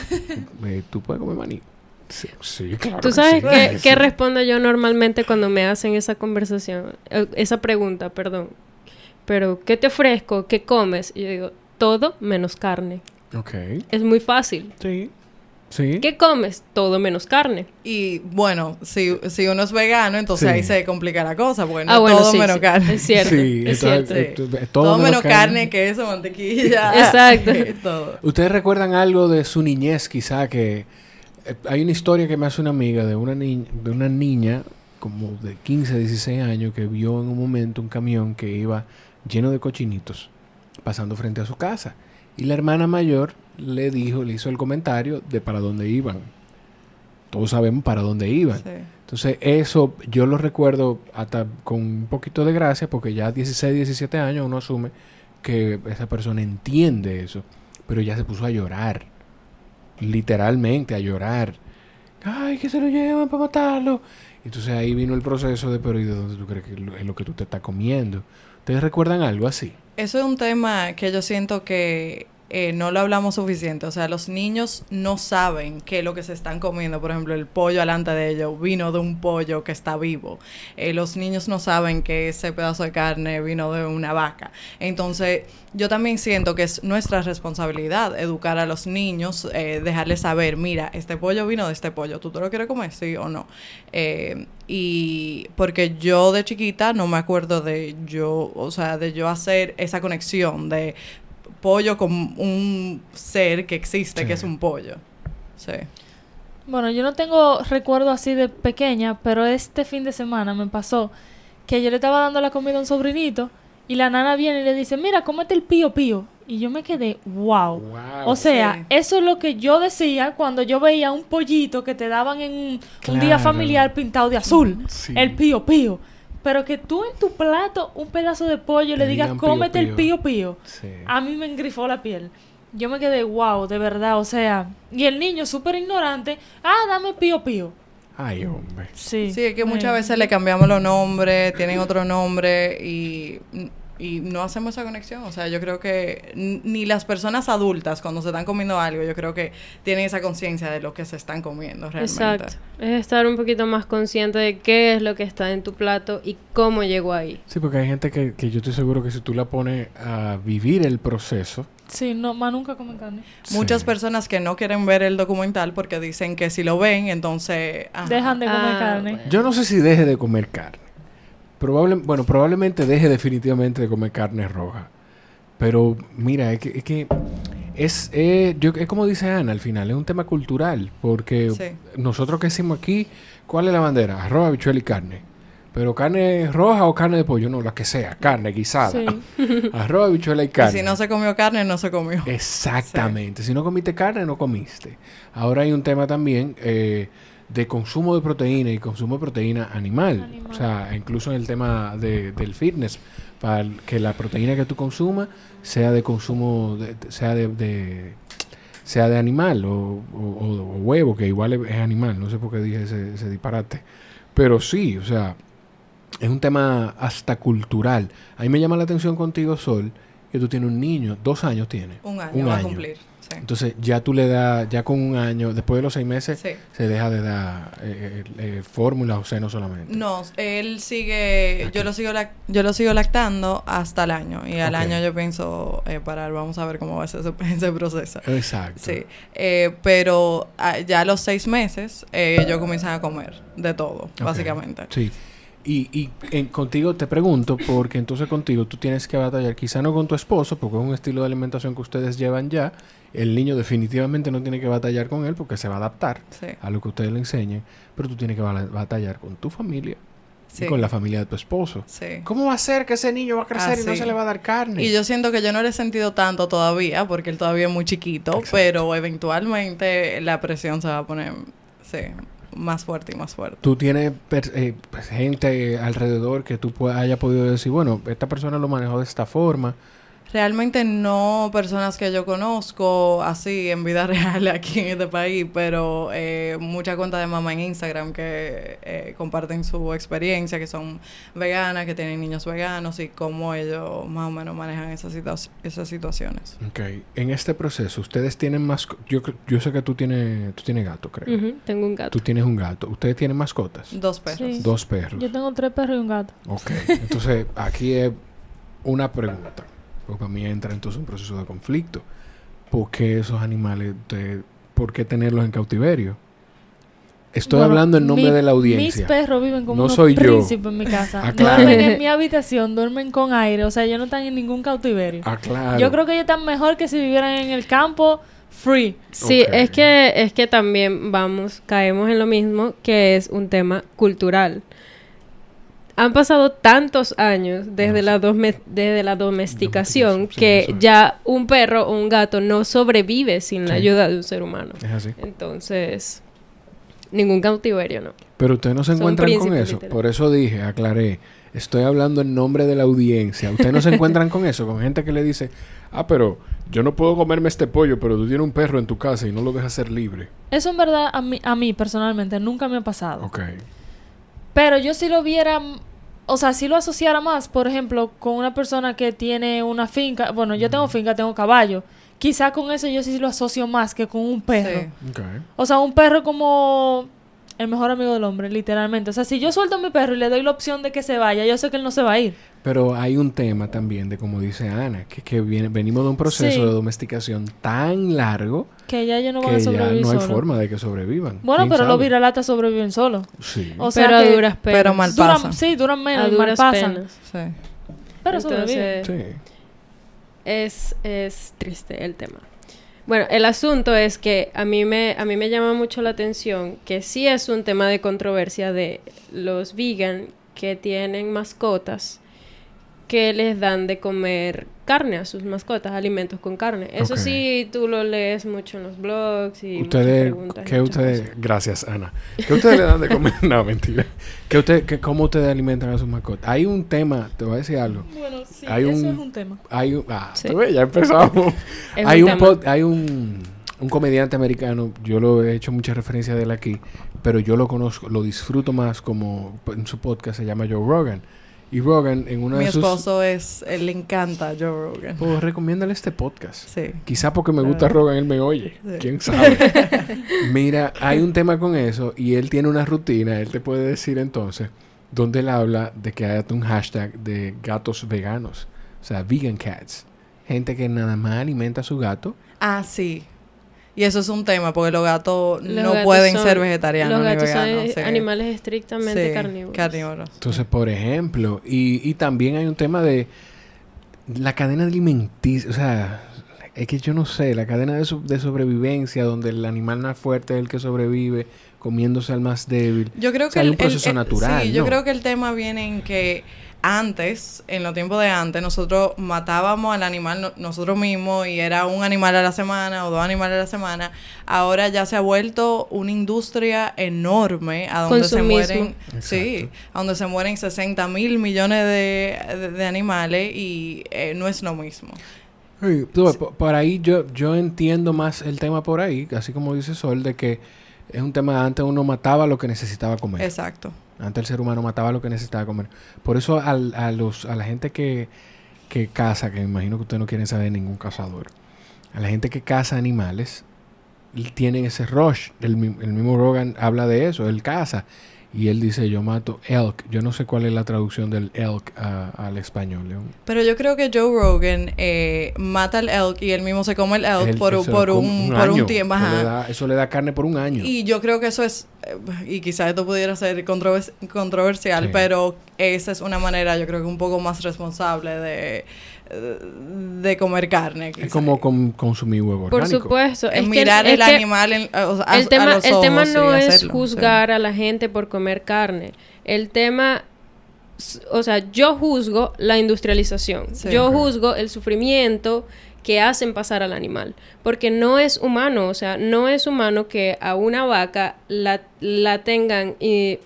eh, ¿tú puedes comer maní? Sí, claro. ¿Tú sabes qué, qué respondo yo normalmente cuando me hacen esa conversación? Eh, esa pregunta, perdón. Pero, ¿qué te ofrezco? ¿Qué comes? Y yo digo, todo menos carne. Ok. Es muy fácil. Sí. Sí. ¿Qué comes? Todo menos carne. Y bueno, si, si uno es vegano, entonces ahí se complica la cosa, porque no ah, todo menos carne. Es cierto. Sí, es cierto. todo, menos carne, queso, mantequilla. Exacto. todo. ¿Ustedes recuerdan algo de su niñez, quizá, que eh, hay una historia que me hace una amiga de una, niña, de una niña como de 15, 16 años que vio en un momento un camión que iba lleno de cochinitos pasando frente a su casa. Y la hermana mayor le dijo, le hizo el comentario de para dónde iban. Todos sabemos para dónde iban. Entonces, eso yo lo recuerdo hasta con un poquito de gracia, porque ya 16, 17 años uno asume que esa persona entiende eso. Pero ya se puso a llorar. Literalmente a llorar. Ay, que se lo llevan para matarlo. Entonces ahí vino el proceso de, pero ¿y de dónde tú crees que es lo que tú te estás comiendo? ¿Ustedes recuerdan algo así? Eso es un tema que yo siento que eh, no lo hablamos suficiente. O sea, los niños no saben qué es lo que se están comiendo. Por ejemplo, el pollo alante de ellos vino de un pollo que está vivo. Eh, los niños no saben que ese pedazo de carne vino de una vaca. Entonces, yo también siento que es nuestra responsabilidad educar a los niños, eh, dejarles saber, mira, este pollo vino de este pollo. ¿Tú te lo quieres comer? Sí o no. y porque yo de chiquita no me acuerdo de yo, o sea, de yo hacer esa conexión de pollo con un ser que existe, que es un pollo. Sí. Bueno, yo no tengo recuerdo así de pequeña, pero este fin de semana me pasó que yo le estaba dando la comida a un sobrinito y la nana viene y le dice, mira, cómete el pío pío. Y yo me quedé, wow. o sea, eso es lo que yo decía cuando yo veía un pollito que te daban en un día familiar pintado de azul. El pío pío. Pero que tú en tu plato un pedazo de pollo le digas, cómete el pío pío. A mí me engrifó la piel. Yo me quedé, wow, de verdad, o sea. Y el niño súper ignorante, ah, dame pío pío. Ay, hombre. Sí. Sí, es que muchas veces le cambiamos los nombres, tienen otro nombre y y no hacemos esa conexión. O sea, yo creo que ni las personas adultas cuando se están comiendo algo, yo creo que tienen esa conciencia de lo que se están comiendo realmente. Exacto. Es estar un poquito más consciente de qué es lo que está en tu plato y cómo llegó ahí. Sí, porque hay gente que, que yo estoy seguro que si tú la pones a vivir el proceso, Sí, no, más nunca comen carne. Muchas personas que no quieren ver el documental porque dicen que si lo ven, entonces... Dejan de comer ah, carne. Yo no sé si deje de comer carne. Probable, bueno, probablemente deje definitivamente de comer carne roja. Pero mira, es que es, que es, eh, yo, es como dice Ana al final, es un tema cultural. Porque nosotros que decimos aquí, ¿cuál es la bandera? Arroz, habichuela y carne. Pero carne roja o carne de pollo, no, la que sea, carne guisada. Arroz, habichuela y carne. Y si no se comió carne, no se comió. Exactamente. Si no comiste carne, no comiste. Ahora hay un tema también. Eh, de consumo de proteína y consumo de proteína animal. O sea, incluso en el tema de, del fitness, para que la proteína que tú consumas sea de consumo, sea de, sea de animal o, huevo, que igual es, animal. No sé por qué dije ese, ese disparate. Pero sí, o sea, es un tema hasta cultural. A mí me llama la atención contigo, Sol, que tú tienes un niño, dos años tiene. Un año, va a cumplir. Entonces ya tú le das, ya con un año, después de los seis meses, se deja de dar eh, eh, eh fórmula o seno solamente. No, él sigue, yo lo sigo yo lo sigo lactando hasta el año y al año yo pienso eh, parar, vamos a ver cómo va a ser ese, proceso. Exacto. Sí, pero ah, ya a los seis meses yo comienzan a comer de todo, básicamente. Sí. Y, y contigo te pregunto, porque entonces contigo tú tienes que batallar, quizá no con tu esposo, porque es un estilo de alimentación que ustedes llevan ya. El niño definitivamente no tiene que batallar con él porque se va a adaptar a lo que ustedes le enseñen, pero tú tienes que batallar con tu familia y con la familia de tu esposo. ¿Cómo va a ser que ese niño va a crecer y no se le va a dar carne? Y yo siento que yo no le he sentido tanto todavía, porque él todavía es muy chiquito, pero eventualmente la presión se va a poner, más fuerte y más fuerte. ¿Tú tienes eh, gente alrededor que tú haya podido decir, bueno, esta persona lo manejó de esta forma? Realmente no personas que yo conozco así en vida real aquí en este país, pero eh, muchas cuentas de mamá en Instagram que eh, comparten su experiencia, que son veganas, que tienen niños veganos y cómo ellos más o menos manejan esas, esas situaciones. Ok. En este proceso, ¿ustedes tienen más... Yo, yo sé que tú tienes, tú tienes gato, creo. Tengo un gato. Tú tienes un gato. ¿Ustedes tienen mascotas? Dos perros. Dos perros. Yo tengo tres perros y un gato. Ok. Entonces, aquí es una pregunta. Porque para mí entra entonces un proceso de conflicto. ¿Por qué esos animales, por qué tenerlos en cautiverio? Estoy hablando en nombre de la audiencia. Mis perros viven como no soy príncipes en mi casa. Ah, duermen en mi habitación, duermen con aire. O sea, ellos no están en ningún cautiverio. Ah, claro. Yo creo que ellos están mejor que si vivieran en el campo free. Sí, es que es que también vamos, caemos en lo mismo que es un tema cultural han pasado tantos años desde, la, desde la domesticación que ya un perro o un gato no sobrevive sin la ayuda de un ser humano. Es así. Entonces, ningún cautiverio, ¿no? Pero ustedes no se encuentran con eso. Por eso dije, aclaré, estoy hablando en nombre de la audiencia. Ustedes no se encuentran con eso, con gente que le dice, ah, pero yo no puedo comerme este pollo, pero tú tienes un perro en tu casa y no lo dejas ser libre. Eso en verdad a mí, a mí personalmente nunca me ha pasado. Ok. Pero yo si lo viera o sea, si lo asociara más, por ejemplo, con una persona que tiene una finca, bueno, yo tengo finca, tengo caballo, quizá con eso yo sí lo asocio más que con un perro. O sea, un perro como el mejor amigo del hombre, literalmente. O sea, si yo suelto a mi perro y le doy la opción de que se vaya, yo sé que él no se va a ir. Pero hay un tema también de, como dice Ana, que, que viene, venimos de un proceso de domesticación tan largo que ya ellos no van a sobrevivir. Ya no hay forma de que sobrevivan. Bueno, pero los viralatas sobreviven solos. Sí. O sea pero a duras penas. Pero mal pasan. sí, duran menos, a duras mal pasan. Sí. Pero sobreviven. Sí. Es, es triste el tema. Bueno, el asunto es que a mí me a mí me llama mucho la atención que sí es un tema de controversia de los vegan que tienen mascotas que les dan de comer carne a sus mascotas, alimentos con carne. Eso sí, tú lo lees mucho en los blogs y ustedes, ¿qué ustedes, gracias Ana, ¿qué ustedes le dan de comer? no, mentira. ¿Qué usted, qué, ¿Cómo ustedes alimentan a sus mascotas? Hay un tema, te voy a decir algo. Bueno, sí, hay eso un, es un tema. Hay un, ah, ya empezamos. hay un, hay un, un comediante americano, yo lo he hecho mucha referencia de él aquí, pero yo lo conozco, lo disfruto más como en su podcast se llama Joe Rogan y Rogan en una Mi de sus... esposo es... Él le encanta Joe Rogan. Pues recomiéndale este podcast. Sí. Quizá porque me gusta Rogan él me oye. ¿Quién sabe? Mira, hay un tema con eso y él tiene una rutina. Él te puede decir entonces donde él habla de que haya un hashtag de gatos veganos. O sea, vegan cats. Gente que nada más alimenta a su gato. Ah, sí. Y eso es un tema, porque los gatos no pueden ser vegetarianos. Los gatos son animales estrictamente carnívoros. carnívoros. Entonces, por ejemplo, y, y también hay un tema de la cadena alimenticia, o sea, es que yo no sé, la cadena de, de, sobrevivencia, donde el animal más fuerte es el que sobrevive, comiéndose al más débil. Yo creo que hay un proceso natural. Sí, yo creo que el tema viene en que antes, en los tiempos de antes, nosotros matábamos al animal nosotros mismos y era un animal a la semana o dos animales a la semana. Ahora ya se ha vuelto una industria enorme a donde se mueren, sí, a donde se mueren 60 mil millones de, animales y eh, no es lo mismo. por, ahí yo, yo entiendo más el tema por ahí, así como dice Sol, de que es un tema de antes uno mataba lo que necesitaba comer. Exacto. Antes el ser humano mataba lo que necesitaba comer. Por eso a, los, a la gente que, que caza, que me imagino que ustedes no quieren saber ningún cazador, a la gente que caza animales, tienen ese rush. El, el mismo Rogan habla de eso, él caza. Y él dice, yo mato elk. Yo no sé cuál es la traducción del elk al español. Pero yo creo que Joe Rogan eh, mata al elk y él mismo se come el elk por, un, por un tiempo. Eso le, da, eso le, da, carne por un año. Y yo creo que eso es, eh, y quizás esto pudiera ser controversial, pero esa es una manera, yo creo que un poco más responsable de de comer carne. Es como consumir huevo Por supuesto. Es, mirar el animal en, el tema, el tema no es juzgar a la gente por comer carne. El tema, o sea, yo juzgo la industrialización. yo juzgo el sufrimiento que hacen pasar al animal. Porque no es humano, o sea, no es humano que a una vaca la, la tengan eh,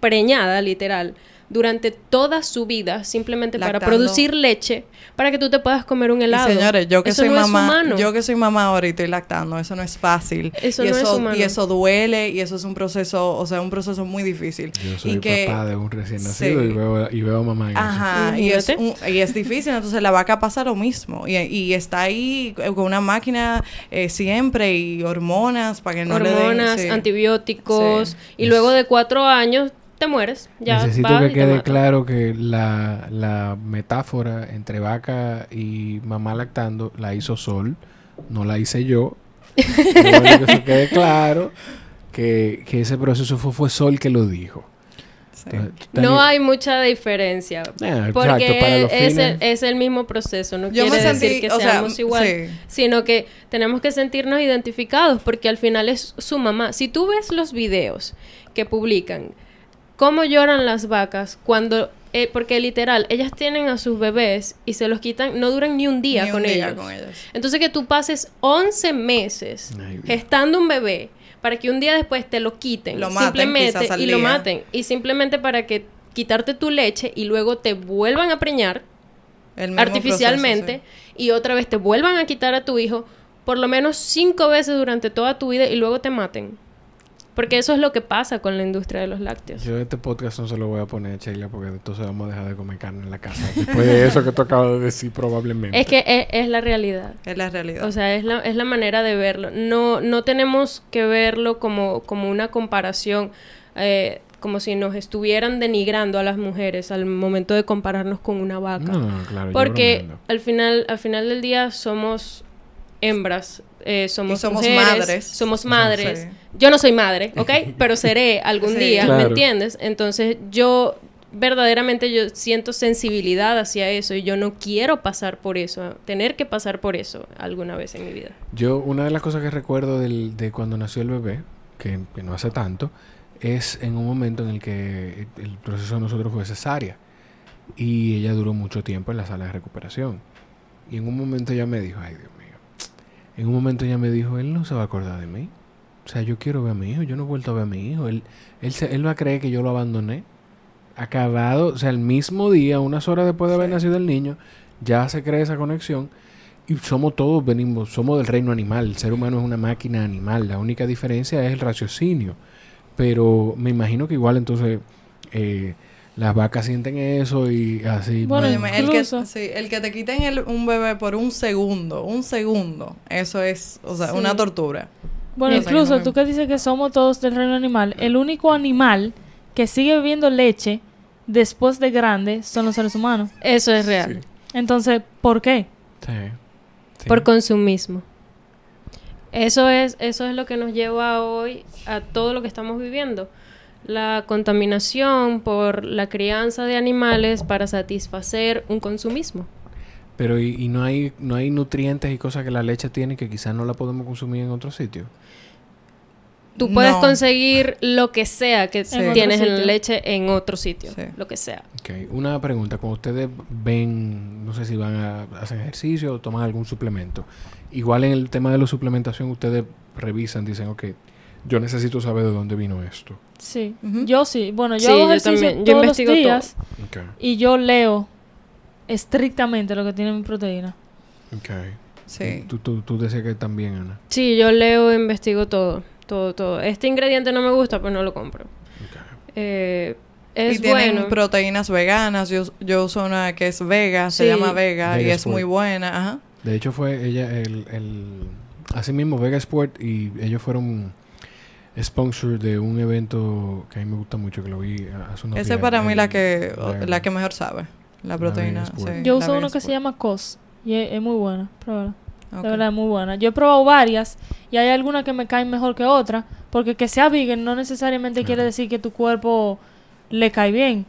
preñada, literal, durante toda su vida simplemente para producir leche para que tú te puedas comer un helado. señores, yo que soy mamá, yo que soy mamá ahora y estoy lactando, eso no es fácil. Eso y no eso, es humano. Y eso duele y eso es un proceso, o sea, un proceso muy difícil. Yo soy papá de un recién nacido y, veo, y veo a mamá en Ajá, y es, y es, difícil, entonces la vaca pasa lo mismo y, y está ahí con una máquina eh, siempre y hormonas para que no hormonas, le den, antibióticos y luego de cuatro años te mueres. Ya Necesito que quede claro que la, la, metáfora entre vaca y mamá lactando la hizo Sol, no la hice yo. Que eso quede claro que, que ese proceso fue, fue, Sol que lo dijo. no hay mucha diferencia. Ah, porque es, el, es, el, mismo proceso. No quiere decir que seamos igual. Sino que tenemos que sentirnos identificados. Porque al final es su mamá. Si tú ves los videos que publican cómo lloran las vacas cuando eh, porque literal, ellas tienen a sus bebés y se los quitan, no duran ni un día, con, ellos. Entonces que tú pases 11 meses gestando un bebé para que un día después te lo quiten, lo simplemente y lo maten y simplemente para que quitarte tu leche y luego te vuelvan a preñar artificialmente y otra vez te vuelvan a quitar a tu hijo por lo menos cinco veces durante toda tu vida y luego te maten. Porque eso es lo que pasa con la industria de los lácteos. Yo este podcast no se lo voy a poner a Sheila porque entonces vamos a dejar de comer carne en la casa. Después de eso que tú acabas de decir, probablemente. Es que es, la realidad. Es la realidad. O sea, es la, es la manera de verlo. No, no tenemos que verlo como, como una comparación. Eh, como si nos estuvieran denigrando a las mujeres al momento de compararnos con una vaca. No, claro. Porque al final, al final del día somos hembras eh, somos, somos madres. Somos madres. Yo no soy madre, ¿ok? Pero seré algún día, ¿me entiendes? Entonces yo verdaderamente yo siento sensibilidad hacia eso y yo no quiero pasar por eso, tener que pasar por eso alguna vez en mi vida. Yo, una de las cosas que recuerdo de cuando nació el bebé, que, no hace tanto, es en un momento en el que el proceso de nosotros fue cesárea y ella duró mucho tiempo en la sala de recuperación. Y en un momento ella me dijo, ay Dios en un momento ella me dijo, él no se va a acordar de mí. O sea, yo quiero ver a mi hijo, yo no he vuelto a ver a mi hijo. Él, él, él va a creer que yo lo abandoné. Acabado, o sea, el mismo día, unas horas después de haber nacido el niño, ya se crea esa conexión. Y somos todos, venimos, somos del reino animal. El ser humano es una máquina animal. La única diferencia es el raciocinio. Pero me imagino que igual entonces eh, las vacas sienten eso y así. Bueno, el, que, el que te quiten un bebé por un segundo, un segundo, eso es, o sea, una tortura. Bueno, incluso tú que dices que somos todos del reino animal, el único animal que sigue bebiendo leche después de grande son los seres humanos. Eso es real. Entonces, ¿por qué? Sí. Por consumismo. Eso es, eso es lo que nos lleva hoy a todo lo que estamos viviendo la contaminación por la crianza de animales para satisfacer un consumismo. Pero y, no hay no hay nutrientes y cosas que la leche tiene que quizás no la podemos consumir en otro sitio. Tú puedes conseguir lo que sea que tienes en la leche en otro sitio, lo que sea. Okay. Una pregunta, cuando ustedes ven, no sé si van a hacer ejercicio o toman algún suplemento, igual en el tema de la suplementación ustedes revisan, dicen, ok, yo necesito saber de dónde vino esto. Sí, yo sí. Bueno, yo hago ejercicio todos yo los días y yo leo estrictamente lo que tiene mi proteína. Ok. Sí. Tú, tú, tú decías que también, Ana. Sí, yo leo e investigo todo. Todo, todo. Este ingrediente no me gusta, pues no lo compro. Okay. Eh, es y tienen proteínas veganas. Yo, yo uso una que es vega, se llama vega, y es muy buena. Ajá. De hecho, fue ella, el, el, así mismo, Vega Sport, y ellos fueron sponsor de un evento que a mí me gusta mucho, que lo vi hace unos Esa es para mí la que, la que mejor sabe, la proteína. Yo uso uno que se llama COS y es, muy buena, pruébala. De verdad, es muy buena. Yo he probado varias y hay algunas que me caen mejor que otras, porque que sea vegan no necesariamente quiere decir que tu cuerpo le cae bien.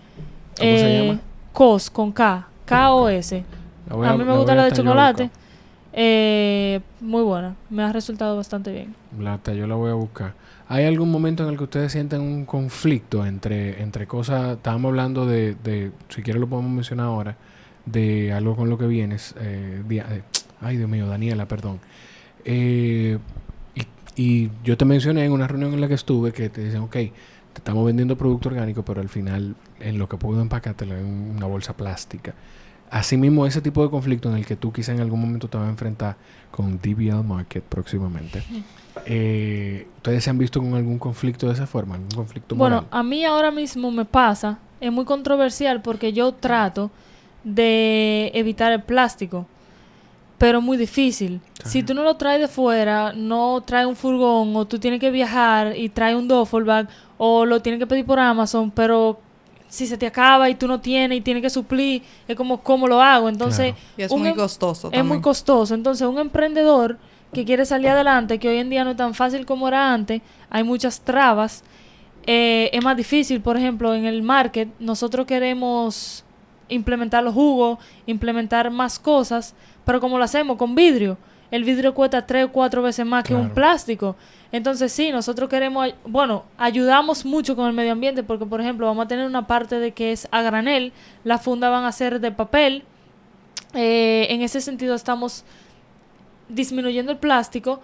¿Cómo se eh, llama? COS, con K, K-O-S. A, mí me gusta la de chocolate. Eh, muy buena, me ha resultado bastante bien. Lata, yo la voy a buscar. ¿Hay algún momento en el que ustedes sienten un conflicto entre, entre cosas? Estábamos hablando de, de, si quieres lo podemos mencionar ahora, de algo con lo que vienes. Eh, eh ay, Dios mío, Daniela, perdón. Eh, y, yo te mencioné en una reunión en la que estuve que te dicen, ok, te estamos vendiendo producto orgánico, pero al final en lo que puedo empacártelo en una bolsa plástica. Asimismo, ese tipo de conflicto en el que tú quizá en algún momento te vas a enfrentar con DBL Market próximamente. Eh, ¿Ustedes se han visto con algún conflicto de esa forma? ¿Algún conflicto Bueno, a mí ahora mismo me pasa, es muy controversial porque yo trato de evitar el plástico, pero muy difícil. Si tú no lo traes de fuera, no traes un furgón o tú tienes que viajar y traes un duffel bag o lo tienes que pedir por Amazon, pero si se te acaba y tú no tienes y tienes que suplir, es como cómo lo hago. Entonces, es muy em costoso. Es muy costoso. Entonces, un emprendedor que quiere salir adelante, que hoy en día no es tan fácil como era antes, hay muchas trabas. Eh, es más difícil, por ejemplo, en el market, nosotros queremos implementar los jugos, implementar más cosas, pero como lo hacemos con vidrio, el vidrio cuesta tres o cuatro veces más que un plástico. Entonces sí, nosotros queremos, bueno, ayudamos mucho con el medio ambiente porque, por ejemplo, vamos a tener una parte de que es a granel, las fundas van a ser de papel. Eh, en ese sentido estamos disminuyendo el plástico,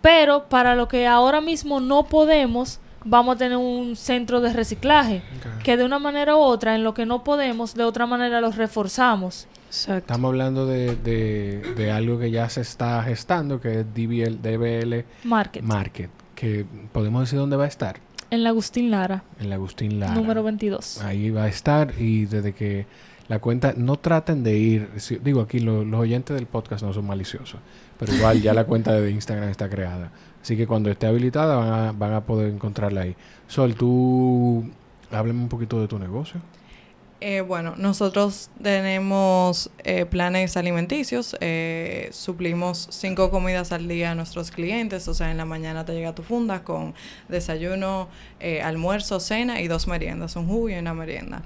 pero para lo que ahora mismo no podemos, vamos a tener un centro de reciclaje, que de una manera u otra, en lo que no podemos, de otra manera los reforzamos. Estamos hablando de, de, algo que ya se está gestando, que es DBL, DBL Market. Market. Que podemos decir dónde va a estar. En la Agustín Lara. En la Agustín Lara. Número 22. Ahí va a estar y desde que la cuenta, no traten de ir, digo aquí los oyentes del podcast no son maliciosos, pero igual ya la cuenta de Instagram está creada. Así que cuando esté habilitada van a, van a poder encontrarla ahí. Sol, tú háblame un poquito de tu negocio. Eh, bueno, nosotros tenemos eh, planes alimenticios, eh, suplimos cinco comidas al día a nuestros clientes, o sea, en la mañana te llega tu funda con desayuno, almuerzo, cena y dos meriendas, un jugo y una merienda.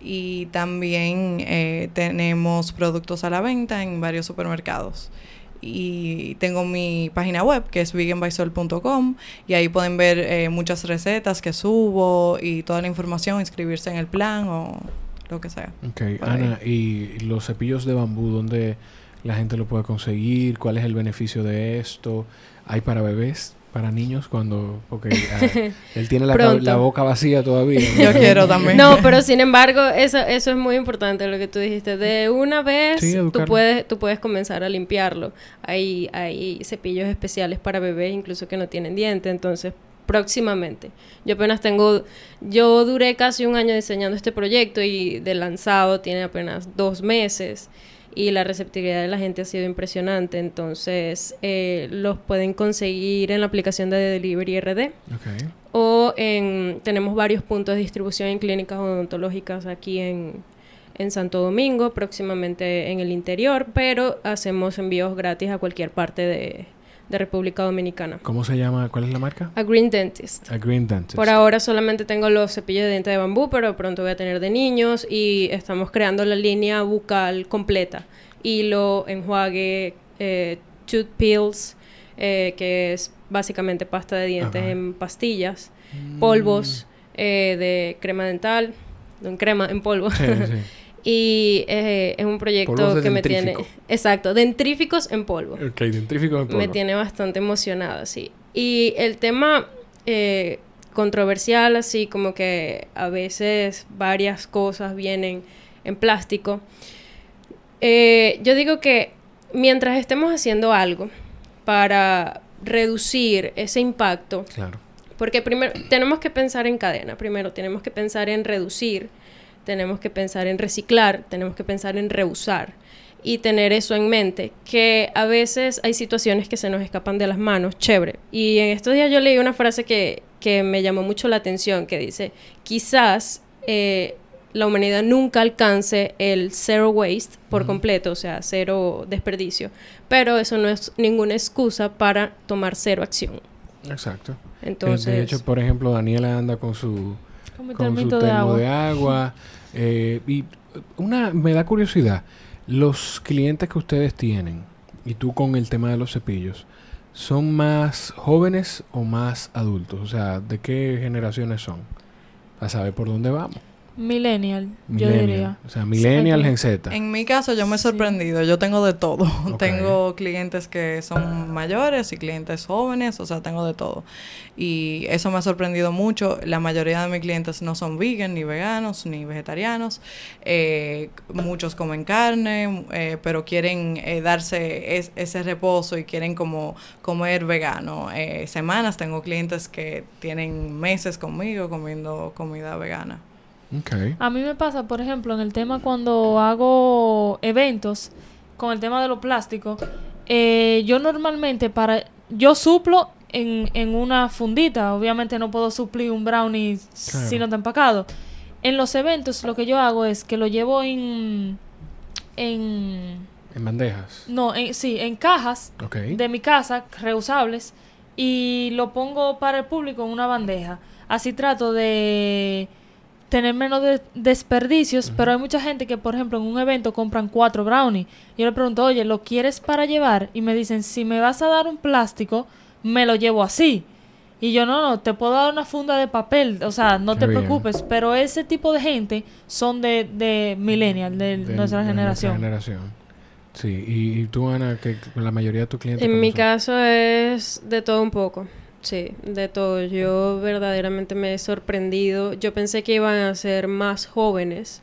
Y también tenemos productos a la venta en varios supermercados y tengo mi página web que es veganbysol.com y ahí pueden ver muchas recetas que subo y toda la información, inscribirse en el plan o lo que sea. Ok, Ana, ¿y los cepillos de bambú dónde la gente lo puede conseguir? ¿Cuál es el beneficio de esto? ¿Hay para bebés? Para niños cuando porque ah, él tiene la, boca vacía todavía yo quiero también. No pero sin embargo eso eso es muy importante lo que tú dijiste. De una vez tú puedes tú puedes comenzar a limpiarlo. Hay hay cepillos especiales para bebés incluso que no tienen diente. Entonces próximamente. Yo apenas tengo, yo duré casi un año diseñando este proyecto y de lanzado tiene apenas dos meses y la receptividad de la gente ha sido impresionante. Entonces, eh, los pueden conseguir en la aplicación de Delivery RD. O en, tenemos varios puntos de distribución en clínicas odontológicas aquí en, en Santo Domingo, próximamente en el interior, pero hacemos envíos gratis a cualquier parte de, de República Dominicana. ¿Cómo se llama? ¿Cuál es la marca? A Green Dentist. A Green Dentist. Por ahora solamente tengo los cepillos de dientes de bambú, pero pronto voy a tener de niños y estamos creando la línea bucal completa. hilo, enjuague, eh, tooth pills, eh, que es básicamente pasta de dientes en pastillas, mm. polvos eh, de crema dental, en crema en polvo. y eh, es un proyecto que me tiene... Exacto, dentríficos en polvo. Ok, dentríficos en polvo. Me tiene bastante emocionada, sí. Y el tema eh, controversial, así como que a veces varias cosas vienen en plástico. yo digo que mientras estemos haciendo algo para reducir ese impacto. Claro. Porque primero tenemos que pensar en cadena, primero tenemos que pensar en reducir, tenemos que pensar en reciclar, tenemos que pensar en reusar y tener eso en mente, que a veces hay situaciones que se nos escapan de las manos, chévere. Y en estos días yo leí una frase que, que me llamó mucho la atención, que dice, quizás eh, la humanidad nunca alcance el zero waste por completo, o sea, cero desperdicio, pero eso no es ninguna excusa para tomar cero acción. Exacto. Entonces, de hecho, por ejemplo, Daniela anda con su con, su termo de agua, eh, y una me da curiosidad, los clientes que ustedes tienen y tú con el tema de los cepillos, ¿son más jóvenes o más adultos? O sea, ¿de qué generaciones son? Para saber por dónde vamos. Millennial, yo diría. O sea, millennial en Z. En mi caso yo me he sorprendido, yo tengo de todo. tengo clientes que son mayores y clientes jóvenes, o sea, tengo de todo. Y eso me ha sorprendido mucho. La mayoría de mis clientes no son vegan, ni veganos, ni vegetarianos. Eh, muchos comen carne, eh, pero quieren eh, darse ese reposo y quieren como comer vegano. semanas tengo clientes que tienen meses conmigo comiendo comida vegana. A mí me pasa, por ejemplo, en el tema cuando hago eventos con el tema de los plásticos, eh, yo normalmente para... Yo suplo en, en, una fundita, obviamente no puedo suplir un brownie si no está empacado. En los eventos lo que yo hago es que lo llevo en... En, ¿En bandejas. No, en, sí, en cajas de mi casa, reusables, y lo pongo para el público en una bandeja. Así trato de tener menos desperdicios, pero hay mucha gente que, por ejemplo, en un evento compran cuatro brownies. Yo le pregunto, oye, ¿lo quieres para llevar? Y me dicen, si me vas a dar un plástico, me lo llevo así. Y yo, no, no, te puedo dar una funda de papel, o sea, no te preocupes. Pero ese tipo de gente son de, de millennial, de, nuestra generación. generación. Sí, y, tú, Ana, que la mayoría de tus clientes... En mi caso es de todo un poco. Sí, de todo. Yo verdaderamente me he sorprendido. Yo pensé que iban a ser más jóvenes,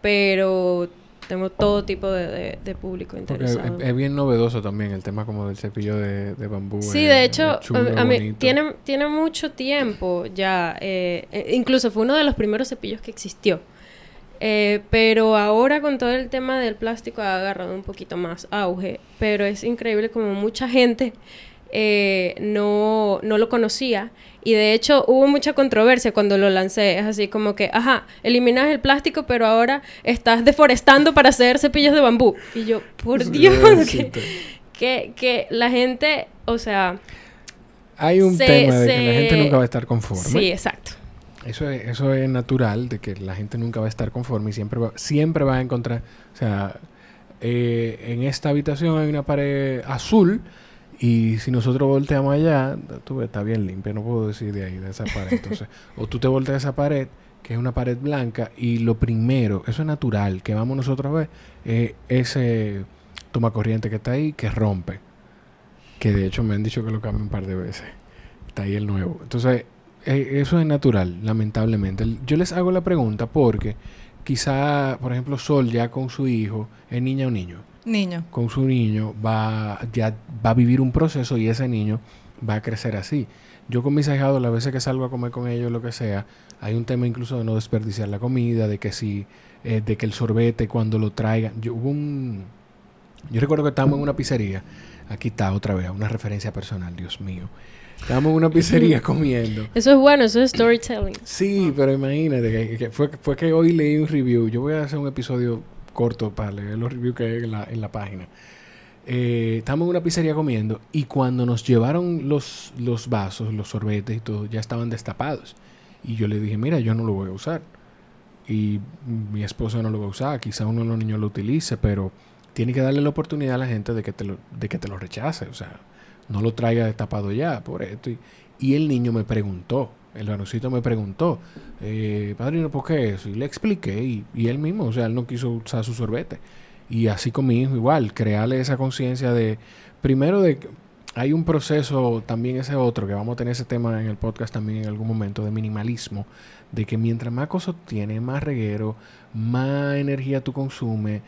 pero tengo todo tipo de, público interesado. Es, bien novedoso también el tema como del cepillo de, bambú. Sí, de hecho, a, mí, tiene, tiene mucho tiempo ya. Eh, eh, incluso fue uno de los primeros cepillos que existió. Eh, pero ahora con todo el tema del plástico ha agarrado un poquito más auge. Pero es increíble como mucha gente eh, no, no lo conocía. Y de hecho hubo mucha controversia cuando lo lancé. Es así como que, ajá, eliminas el plástico, pero ahora estás deforestando para hacer cepillos de bambú. Y yo, por Dios, que, que, la gente, o sea... Hay un tema de que la gente nunca va a estar conforme. Sí, exacto. Eso es, eso es natural, de que la gente nunca va a estar conforme y siempre va, siempre va a encontrar, o sea, eh, en esta habitación hay una pared azul, y si nosotros volteamos allá, tú ves, está bien limpia, no puedo decir de ahí, de esa pared. Entonces, o tú te volteas a esa pared, que es una pared blanca, y lo primero, eso es natural, que vamos nosotros a ver, es ese toma corriente que está ahí, que rompe. Que de hecho me han dicho que lo cambio un par de veces. Está ahí el nuevo. Entonces, eh, eso es natural, lamentablemente. Yo les hago la pregunta porque quizá, por ejemplo, Sol ya con su hijo, ¿es niña o niño? Niño. Con su niño va, ya va a vivir un proceso y ese niño va a crecer así. Yo con mis ahijados, las veces que salgo a comer con ellos, lo que sea, hay un tema incluso de no desperdiciar la comida, de que si, eh, de que el sorbete cuando lo traigan. Yo hubo un, yo recuerdo que estábamos en una pizzería. Aquí está otra vez, una referencia personal, Dios mío. Estábamos en una pizzería comiendo. Eso es bueno, eso es storytelling. Sí, pero imagínate que, fue, fue que hoy leí un review. Yo voy a hacer un episodio corto para leer los reviews que hay en la, página. Eh, estamos en una pizzería comiendo y cuando nos llevaron los, los vasos, los sorbetes y todo, ya estaban destapados. Y yo le dije, mira, yo no lo voy a usar. Y mi esposa no lo va a usar, quizá uno de los niños lo utilice, pero tiene que darle la oportunidad a la gente de que te lo, de que te lo rechace. O sea, no lo traiga destapado ya por esto. Y, el niño me preguntó, el varoncito me preguntó, eh, padrino, ¿por qué eso? Y le expliqué y, y, él mismo, o sea, él no quiso usar su sorbete. Y así con mi hijo igual, crearle esa conciencia de, primero de, hay un proceso, también ese otro, que vamos a tener ese tema en el podcast también en algún momento, de minimalismo, de que mientras más cosas tienes, más reguero, más energía tú consumes,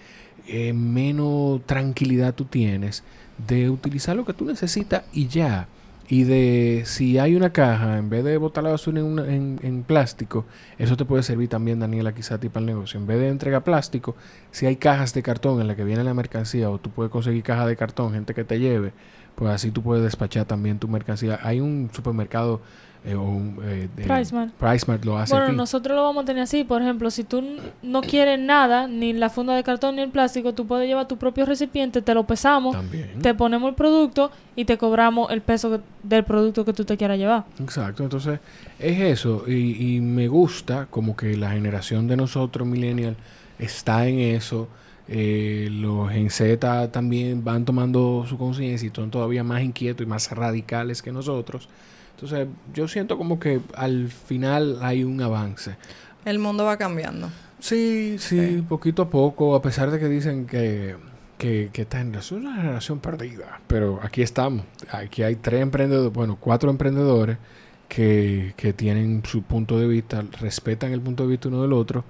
eh, menos tranquilidad tú tienes, de utilizar lo que tú necesitas y ya. Y de si hay una caja, en vez de botar la basura en, en, plástico, eso te puede servir también, Daniela, quizá a ti para el negocio. En vez de entregar plástico, si hay cajas de cartón en las que viene la mercancía o tú puedes conseguir cajas de cartón, gente que te lleve, pues así tú puedes despachar también tu mercancía. Hay un supermercado eh, o eh, Pricemart. lo hace. Bueno, nosotros lo vamos a tener así. Por ejemplo, si tú no quieres nada, ni la funda de cartón ni el plástico, tú puedes llevar tu propio recipiente, te lo pesamos, te ponemos el producto y te cobramos el peso del producto que tú te quieras llevar. Exacto. Entonces, es eso. Y, y me gusta como que la generación de nosotros, millennial, está en eso. Eh, los en Z también van tomando su conciencia y son todavía más inquietos y más radicales que nosotros. Entonces, yo siento como que al final hay un avance. El mundo va cambiando. Sí, sí, poquito a poco, a pesar de que dicen que, que, que esta generación es una generación perdida. Pero aquí estamos. Aquí hay tres emprendedores, bueno, cuatro emprendedores que, que tienen su punto de vista, respetan el punto de vista uno del otro,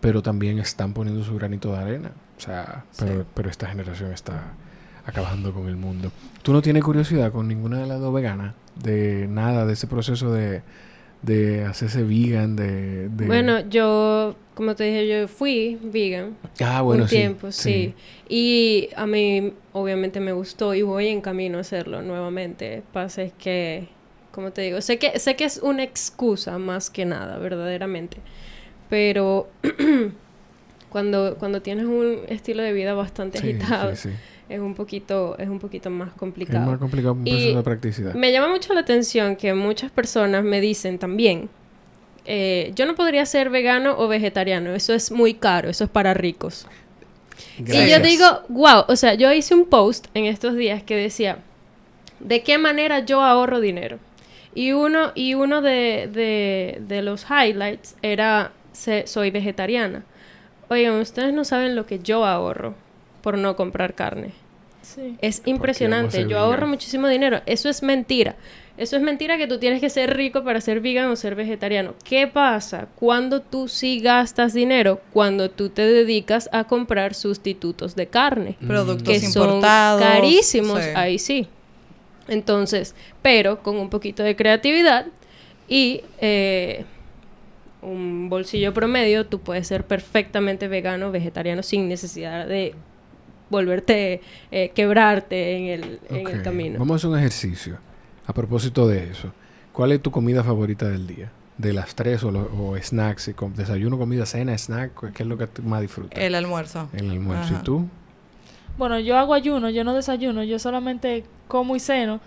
pero también están poniendo su granito de arena. O sea, pero, pero esta generación está acabando con el mundo. ¿Tú no tienes curiosidad con ninguna de las dos veganas? De nada, de ese proceso de, de hacerse vegan, de, Bueno, yo, como te dije, yo fui vegan. Ah, bueno, un tiempo, sí. Y a mí, obviamente, me gustó y voy en camino a hacerlo nuevamente. Pasa es que, como te digo, sé que, sé que es una excusa más que nada, verdaderamente. Pero cuando, cuando tienes un estilo de vida bastante agitado es un poquito es un poquito más complicado. Es más complicado proceso de practicidad. Me llama mucho la atención que muchas personas me dicen también, eh, yo no podría ser vegano o vegetariano, eso es muy caro, eso es para ricos. Y yo digo, wow, o sea, yo hice un post en estos días que decía, ¿de qué manera yo ahorro dinero? Y uno, y uno de, de, de los highlights era, soy vegetariana. Oigan, ustedes no saben lo que yo ahorro por no comprar carne. Es impresionante. Yo ahorro muchísimo dinero. Eso es mentira. Eso es mentira que tú tienes que ser rico para ser vegan o ser vegetariano. ¿Qué pasa cuando tú sí gastas dinero? Cuando tú te dedicas a comprar sustitutos de carne. Mm. Productos que importados. Son carísimos. Ahí sí. Entonces, pero con un poquito de creatividad y eh, un bolsillo promedio, tú puedes ser perfectamente vegano o vegetariano sin necesidad de volverte, eh, quebrarte en el, en el camino. Vamos a hacer un ejercicio. A propósito de eso, ¿cuál es tu comida favorita del día? De las tres o, o snacks, desayuno, comida, cena, snack, ¿qué es lo que más disfrutas? El almuerzo. El almuerzo. ¿Y tú? Bueno, yo hago ayuno, yo no desayuno, yo solamente como y ceno.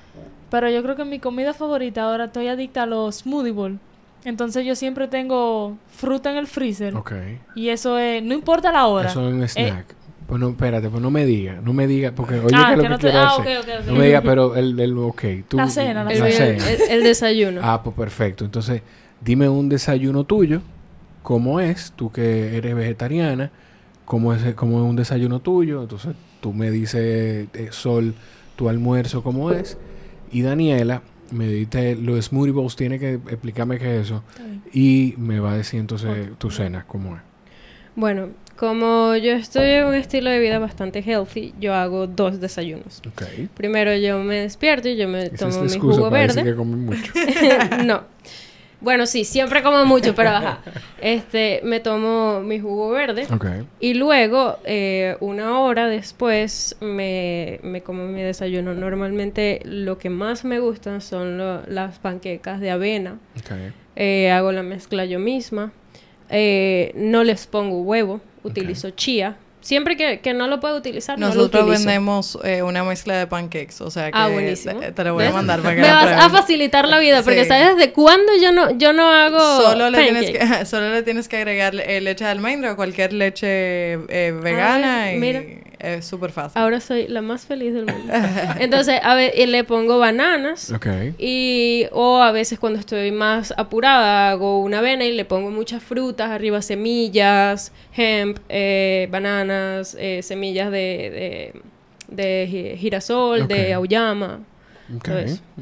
Pero yo creo que mi comida favorita ahora estoy adicta a los smoothie bowl. Entonces yo siempre tengo fruta en el freezer. Ok. Y eso es, no importa la hora. Eso es un snack. Pues no, espérate, pues no me diga, no me diga, porque oye, ah, que lo que, quiero ah, hacer. no me diga, pero el, el ok, tú. La cena, la, el, cena. El, desayuno. Ah, pues perfecto. Entonces, dime un desayuno tuyo, cómo es, tú que eres vegetariana, cómo es, cómo es un desayuno tuyo. Entonces, tú me dices, eh, Sol, tu almuerzo, cómo es. Y Daniela me dice, los smoothie bowls, tiene que explicarme qué es eso. Y me va a decir entonces tu cena, cómo es. Bueno, como yo estoy en un estilo de vida bastante healthy, yo hago dos desayunos. Primero yo me despierto y yo me tomo mi jugo verde. que mucho. no. Bueno, sí, siempre como mucho, pero ajá. Este, me tomo mi jugo verde. Y luego, eh, una hora después, me, me, como mi desayuno. Normalmente lo que más me gustan son las panquecas de avena. Eh, hago la mezcla yo misma. Eh, no les pongo huevo utilizo chía. Siempre que, que, no lo puedo utilizar, Nosotros no lo vendemos eh, una mezcla de pancakes, o sea que ah, buenísimo. Te, lo voy a mandar para que Me vas a facilitar la vida, porque ¿sabes desde cuándo yo no, yo no hago solo le, tienes que, solo le tienes que agregar leche de almendra o cualquier leche eh, vegana y, es súper fácil. Ahora soy la más feliz del mundo. Entonces, a ver, le pongo bananas. Ok. Y, o a veces cuando estoy más apurada, hago una avena y le pongo muchas frutas, arriba semillas, hemp, eh, bananas, eh, semillas de, de, de girasol, de auyama. Ok,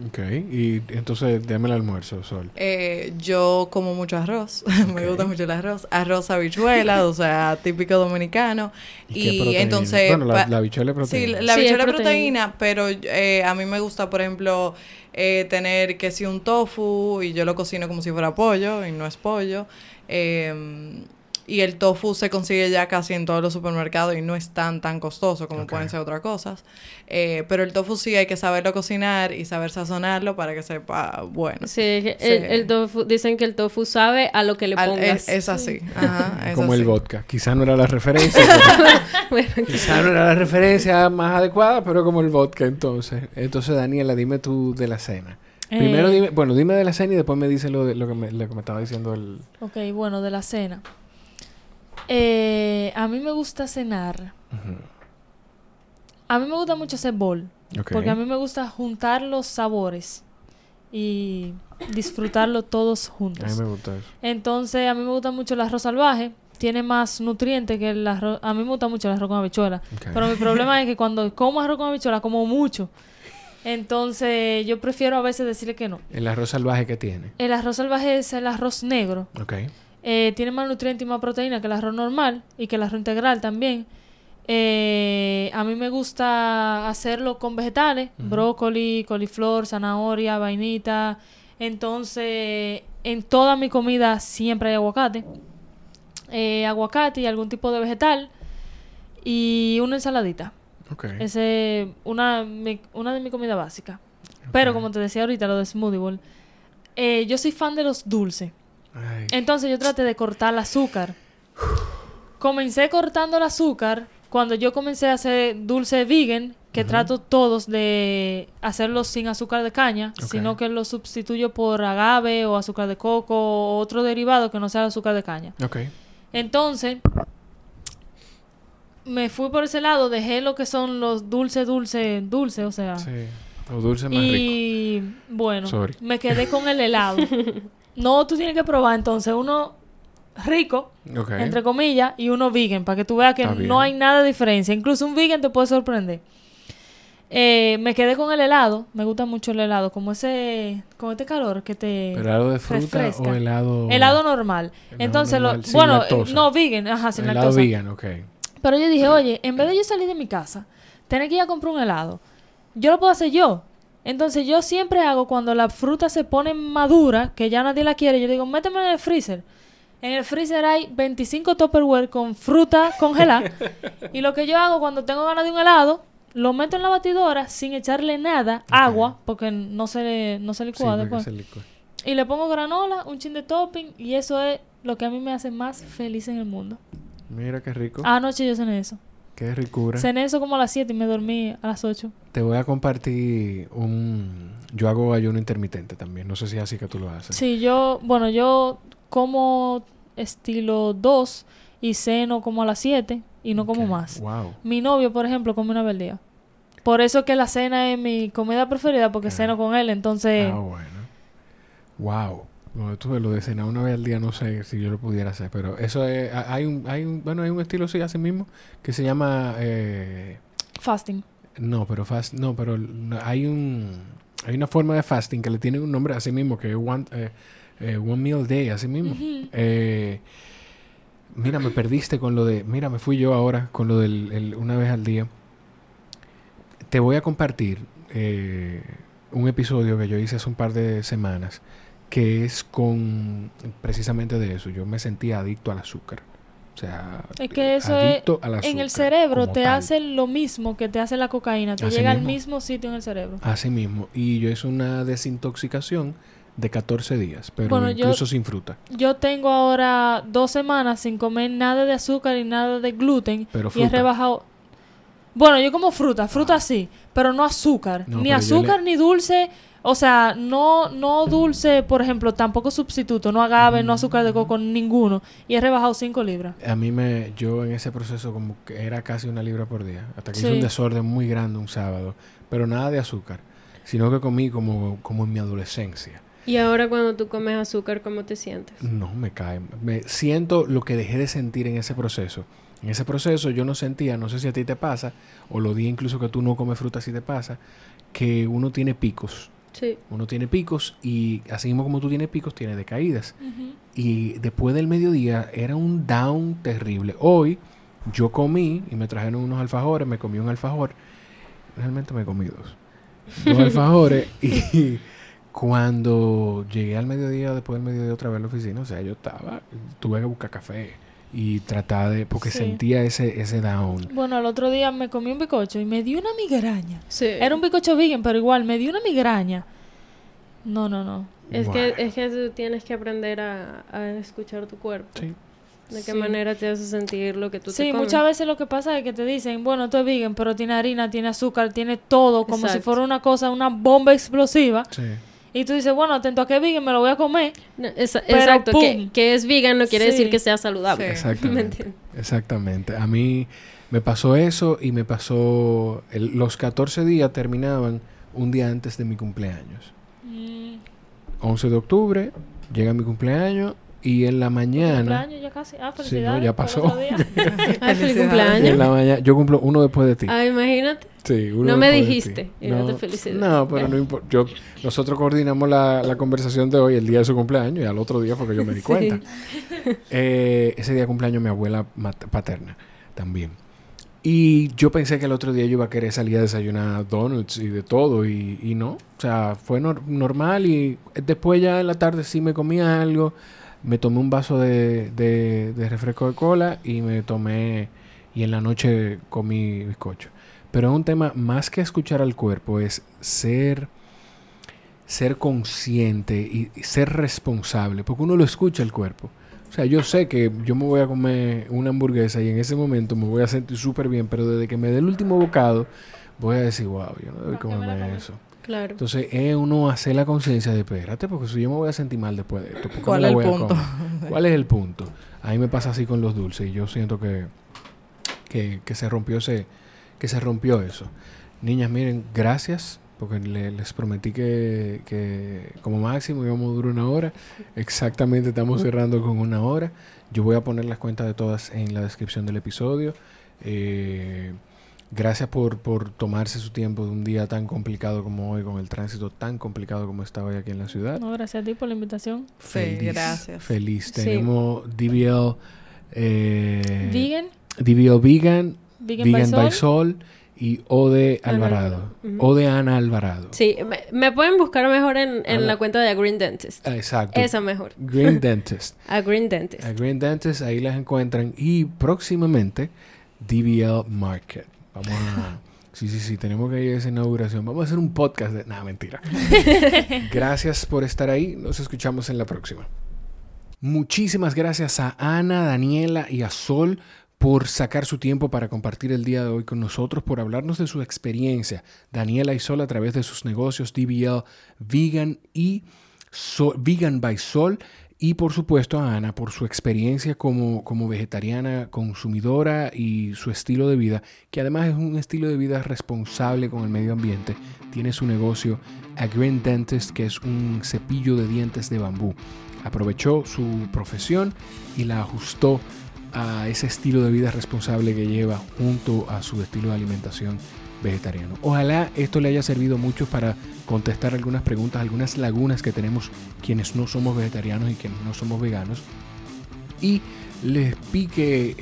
ok. Y entonces, dame el almuerzo, Sol. Eh, yo como mucho arroz. me gusta mucho el arroz. Arroz habichuela, o sea, típico dominicano. Y, entonces... Bueno, la, habichuela es proteína. Sí, la habichuela es proteína, pero eh, a mí me gusta, por ejemplo, eh, tener que si un tofu y yo lo cocino como si fuera pollo y no es pollo. Eh, y el tofu se consigue ya casi en todos los supermercados y no es tan, tan costoso como pueden ser otras cosas. Eh, pero el tofu sí hay que saberlo cocinar y saber sazonarlo para que sepa bueno. Sí, El, tofu, dicen que el tofu sabe a lo que le pongas. es, así. Ajá, como el vodka. Quizá no era la referencia. quizá no era la referencia más adecuada, pero como el vodka entonces. Entonces, Daniela, dime tú de la cena. Primero eh, dime, bueno, dime de la cena y después me dice lo, de, lo, que, me, lo que me estaba diciendo el... Ok, bueno, de la cena. Eh, a mí me gusta cenar. A mí me gusta mucho hacer bol. Porque a mí me gusta juntar los sabores y disfrutarlo todos juntos. A mí me gusta eso. Entonces, a mí me gusta mucho el arroz salvaje. Tiene más nutrientes que el arroz. A mí me gusta mucho el arroz con habichuela. Pero mi problema es que cuando como arroz con habichuela, como mucho. Entonces, yo prefiero a veces decirle que no. ¿El arroz salvaje que tiene? El arroz salvaje es el arroz negro. Ok. Eh, tiene más nutrientes y más proteína que el arroz normal y que el arroz integral también. Eh, a mí me gusta hacerlo con vegetales, brócoli, coliflor, zanahoria, vainita. Entonces, en toda mi comida siempre hay aguacate. Eh, aguacate y algún tipo de vegetal. Y una ensaladita. Okay. Ese una, una de mis comidas básicas. Pero como te decía ahorita, lo de Smoothie Bowl. yo soy fan de los dulces. Entonces yo traté de cortar el azúcar. Comencé cortando el azúcar cuando yo comencé a hacer dulce vegan, que trato todos de hacerlos sin azúcar de caña, sino que los sustituyo por agave o azúcar de coco o otro derivado que no sea azúcar de caña. Entonces, me fui por ese lado, dejé lo que son los dulces, dulces, dulces, o sea. Sí, los dulces más y, bueno, me quedé con el helado. No, tú tienes que probar entonces uno rico, entre comillas, y uno vegan, para que tú veas que no hay nada de diferencia. Incluso un vegan te puede sorprender. Eh, me quedé con el helado, me gusta mucho el helado, como ese, con este calor que te ¿Helado de fruta o helado? Helado normal. Entonces, lo, bueno, no vegan, ajá, sin helado vegan, ok. Pero yo dije, oye, en vez de yo salir de mi casa, tener que ir a comprar un helado, yo lo puedo hacer yo. Entonces yo siempre hago cuando la fruta se pone madura, que ya nadie la quiere, yo digo, méteme en el freezer. En el freezer hay 25 Tupperware con fruta congelada. y lo que yo hago cuando tengo ganas de un helado, lo meto en la batidora sin echarle nada, agua, porque no se, no se licúa después. Y le pongo granola, un chin de topping, y eso es lo que a mí me hace más feliz en el mundo. Mira qué rico. Anoche yo cené eso. Qué ricura. Cené eso como a las 7 y me dormí a las 8. Te voy a compartir un... Yo hago ayuno intermitente también. No sé si es así que tú lo haces. Sí, yo... Bueno, yo como estilo 2 y ceno como a las 7 y no como más. Wow. Mi novio, por ejemplo, come una vez al día. Por eso que la cena es mi comida preferida porque ceno con él, entonces... Ah, bueno. Wow. Bueno, tuve lo de cenar una vez al día, no sé si yo lo pudiera hacer, pero eso es, hay un, hay un, bueno, hay un estilo así, así mismo, que se llama eh, fasting. No, pero fast, no, pero hay un, hay una forma de fasting que le tiene un nombre así mismo, que es one, eh, eh, one meal day, así mismo. mira, me perdiste con lo de, mira, me fui yo ahora con lo del una vez al día. Te voy a compartir un episodio que yo hice hace un par de semanas que es con precisamente de eso. Yo me sentía adicto al azúcar. O sea, es que eso es, en el cerebro te hace lo mismo que te hace la cocaína, te llega al mismo sitio en el cerebro. Así mismo. Y yo hice una desintoxicación de 14 días, pero incluso sin fruta. Yo tengo ahora dos semanas sin comer nada de azúcar y nada de gluten pero y he rebajado Bueno, yo como fruta, fruta ah. sí, pero no azúcar. ni azúcar, ni dulce. O sea, no, no dulce, por ejemplo, tampoco sustituto, no agave, no azúcar de coco, ninguno. Y he rebajado 5 libras. A mí me, yo en ese proceso como que era casi una libra por día. Hasta que hice un desorden muy grande un sábado. Pero nada de azúcar. Sino que comí como, como en mi adolescencia. ¿Y ahora cuando tú comes azúcar, cómo te sientes? No, me cae. Me siento lo que dejé de sentir en ese proceso. En ese proceso yo no sentía, no sé si a ti te pasa, o lo di incluso que tú no comes fruta si te pasa, que uno tiene picos. Sí. Uno tiene picos y así mismo como tú tienes picos, tiene decaídas. Y después del mediodía era un down terrible. Hoy yo comí y me trajeron unos alfajores, me comí un alfajor. Realmente me comí dos. Dos alfajores y cuando llegué al mediodía, después del mediodía otra vez a la oficina, o sea, yo estaba, tuve que buscar café y tratar de, porque sentía ese, ese down. Bueno, el otro día me comí un bicocho y me dio una migraña. Sí. Era un bicocho vegan, pero igual, me dio una migraña. No, no, no. Es, que, es que tú tienes que aprender a, escuchar tu cuerpo. Sí. ¿De qué manera te hace sentir lo que tú sí, te comes? Sí, muchas veces lo que pasa es que te dicen, bueno, esto es vegan, pero tiene harina, tiene azúcar, tiene todo, como si fuera una cosa, una bomba explosiva. Sí. Y tú dices, bueno, atento a que es vegan, me lo voy a comer. exacto, que, es vegan no quiere decir que sea saludable. Exactamente. Exactamente. A mí me pasó eso y me pasó... los 14 días terminaban un día antes de mi cumpleaños. 11 mm. de octubre, llega mi cumpleaños y en la mañana. cumpleaños ya casi. Ah. Sí, ya pasó. Ay, feliz cumpleaños. En la mañana, yo cumplo uno después de ti. Ah, imagínate. Sí, uno no me dijiste. Y no, te felicité. No, pero no importa. Yo, nosotros coordinamos la, la, conversación de hoy el día de su cumpleaños y al otro día fue que yo me di cuenta. Eh, ese día de cumpleaños mi abuela paterna también. Y yo pensé que el otro día yo iba a querer salir a desayunar donuts y de todo y, y no. O sea, fue normal y después ya en la tarde sí me comía algo me tomé un vaso de, de, refresco de cola y me tomé, y en la noche comí bizcocho. Pero es un tema más que escuchar al cuerpo, es ser, ser consciente y, ser responsable, porque uno lo escucha el cuerpo. O sea, yo sé que yo me voy a comer una hamburguesa y en ese momento me voy a sentir súper bien, pero desde que me dé el último bocado, voy a decir, wow, yo no debo comerme eso. Entonces es uno hacer la conciencia de, espérate, porque si yo me voy a sentir mal después de esto, ¿cuál es el punto? ¿Cuál es el punto? A mí me pasa así con los dulces y yo siento que, que, se rompió ese, que se rompió eso. Niñas, miren, gracias, porque les prometí que, que como máximo íbamos a durar una hora. Exactamente estamos cerrando con una hora. Yo voy a poner las cuentas de todas en la descripción del episodio. Eh, Gracias por, por tomarse su tiempo de un día tan complicado como hoy, con el tránsito tan complicado como estaba hoy aquí en la ciudad. No, gracias a ti por la invitación. Feliz, sí, gracias. Feliz. Tenemos DBL... Eh, vegan. DBL Vegan. Vegan, by, Sol. y Ode Alvarado. Ode Ana Alvarado. Sí, me, pueden buscar mejor en, en la cuenta de A Green Dentist. Ah, exacto. Esa mejor. Green Dentist. A Green Dentist. A Green Dentist, ahí las encuentran. Y próximamente, DBL Market. Vamos a... Sí, sí, sí, tenemos que ir a esa inauguración. Vamos a hacer un podcast de... Nada, mentira. gracias por estar ahí. Nos escuchamos en la próxima. Muchísimas gracias a Ana, Daniela y a Sol por sacar su tiempo para compartir el día de hoy con nosotros, por hablarnos de su experiencia. Daniela y Sol a través de sus negocios DBL Vegan y Vegan by Sol y por supuesto a Ana por su experiencia como, como vegetariana consumidora y su estilo de vida, que además es un estilo de vida responsable con el medio ambiente. Tiene su negocio A Green Dentist, que es un cepillo de dientes de bambú. Aprovechó su profesión y la ajustó a ese estilo de vida responsable que lleva junto a su estilo de alimentación vegetariano. Ojalá esto le haya servido mucho para contestar algunas preguntas, algunas lagunas que tenemos quienes no somos vegetarianos y quienes no somos veganos. Y les pique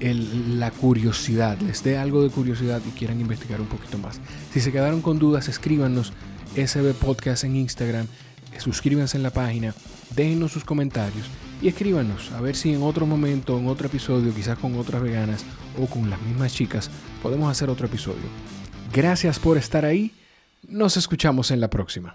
la curiosidad, les dé algo de curiosidad y quieran investigar un poquito más. Si se quedaron con dudas, escríbanos SB Podcast en Instagram, suscríbanse en la página, déjenos sus comentarios y escríbanos a ver si en otro momento, en otro episodio, quizás con otras veganas o con las mismas chicas, podemos hacer otro episodio. Gracias por estar ahí. Nos escuchamos en la próxima.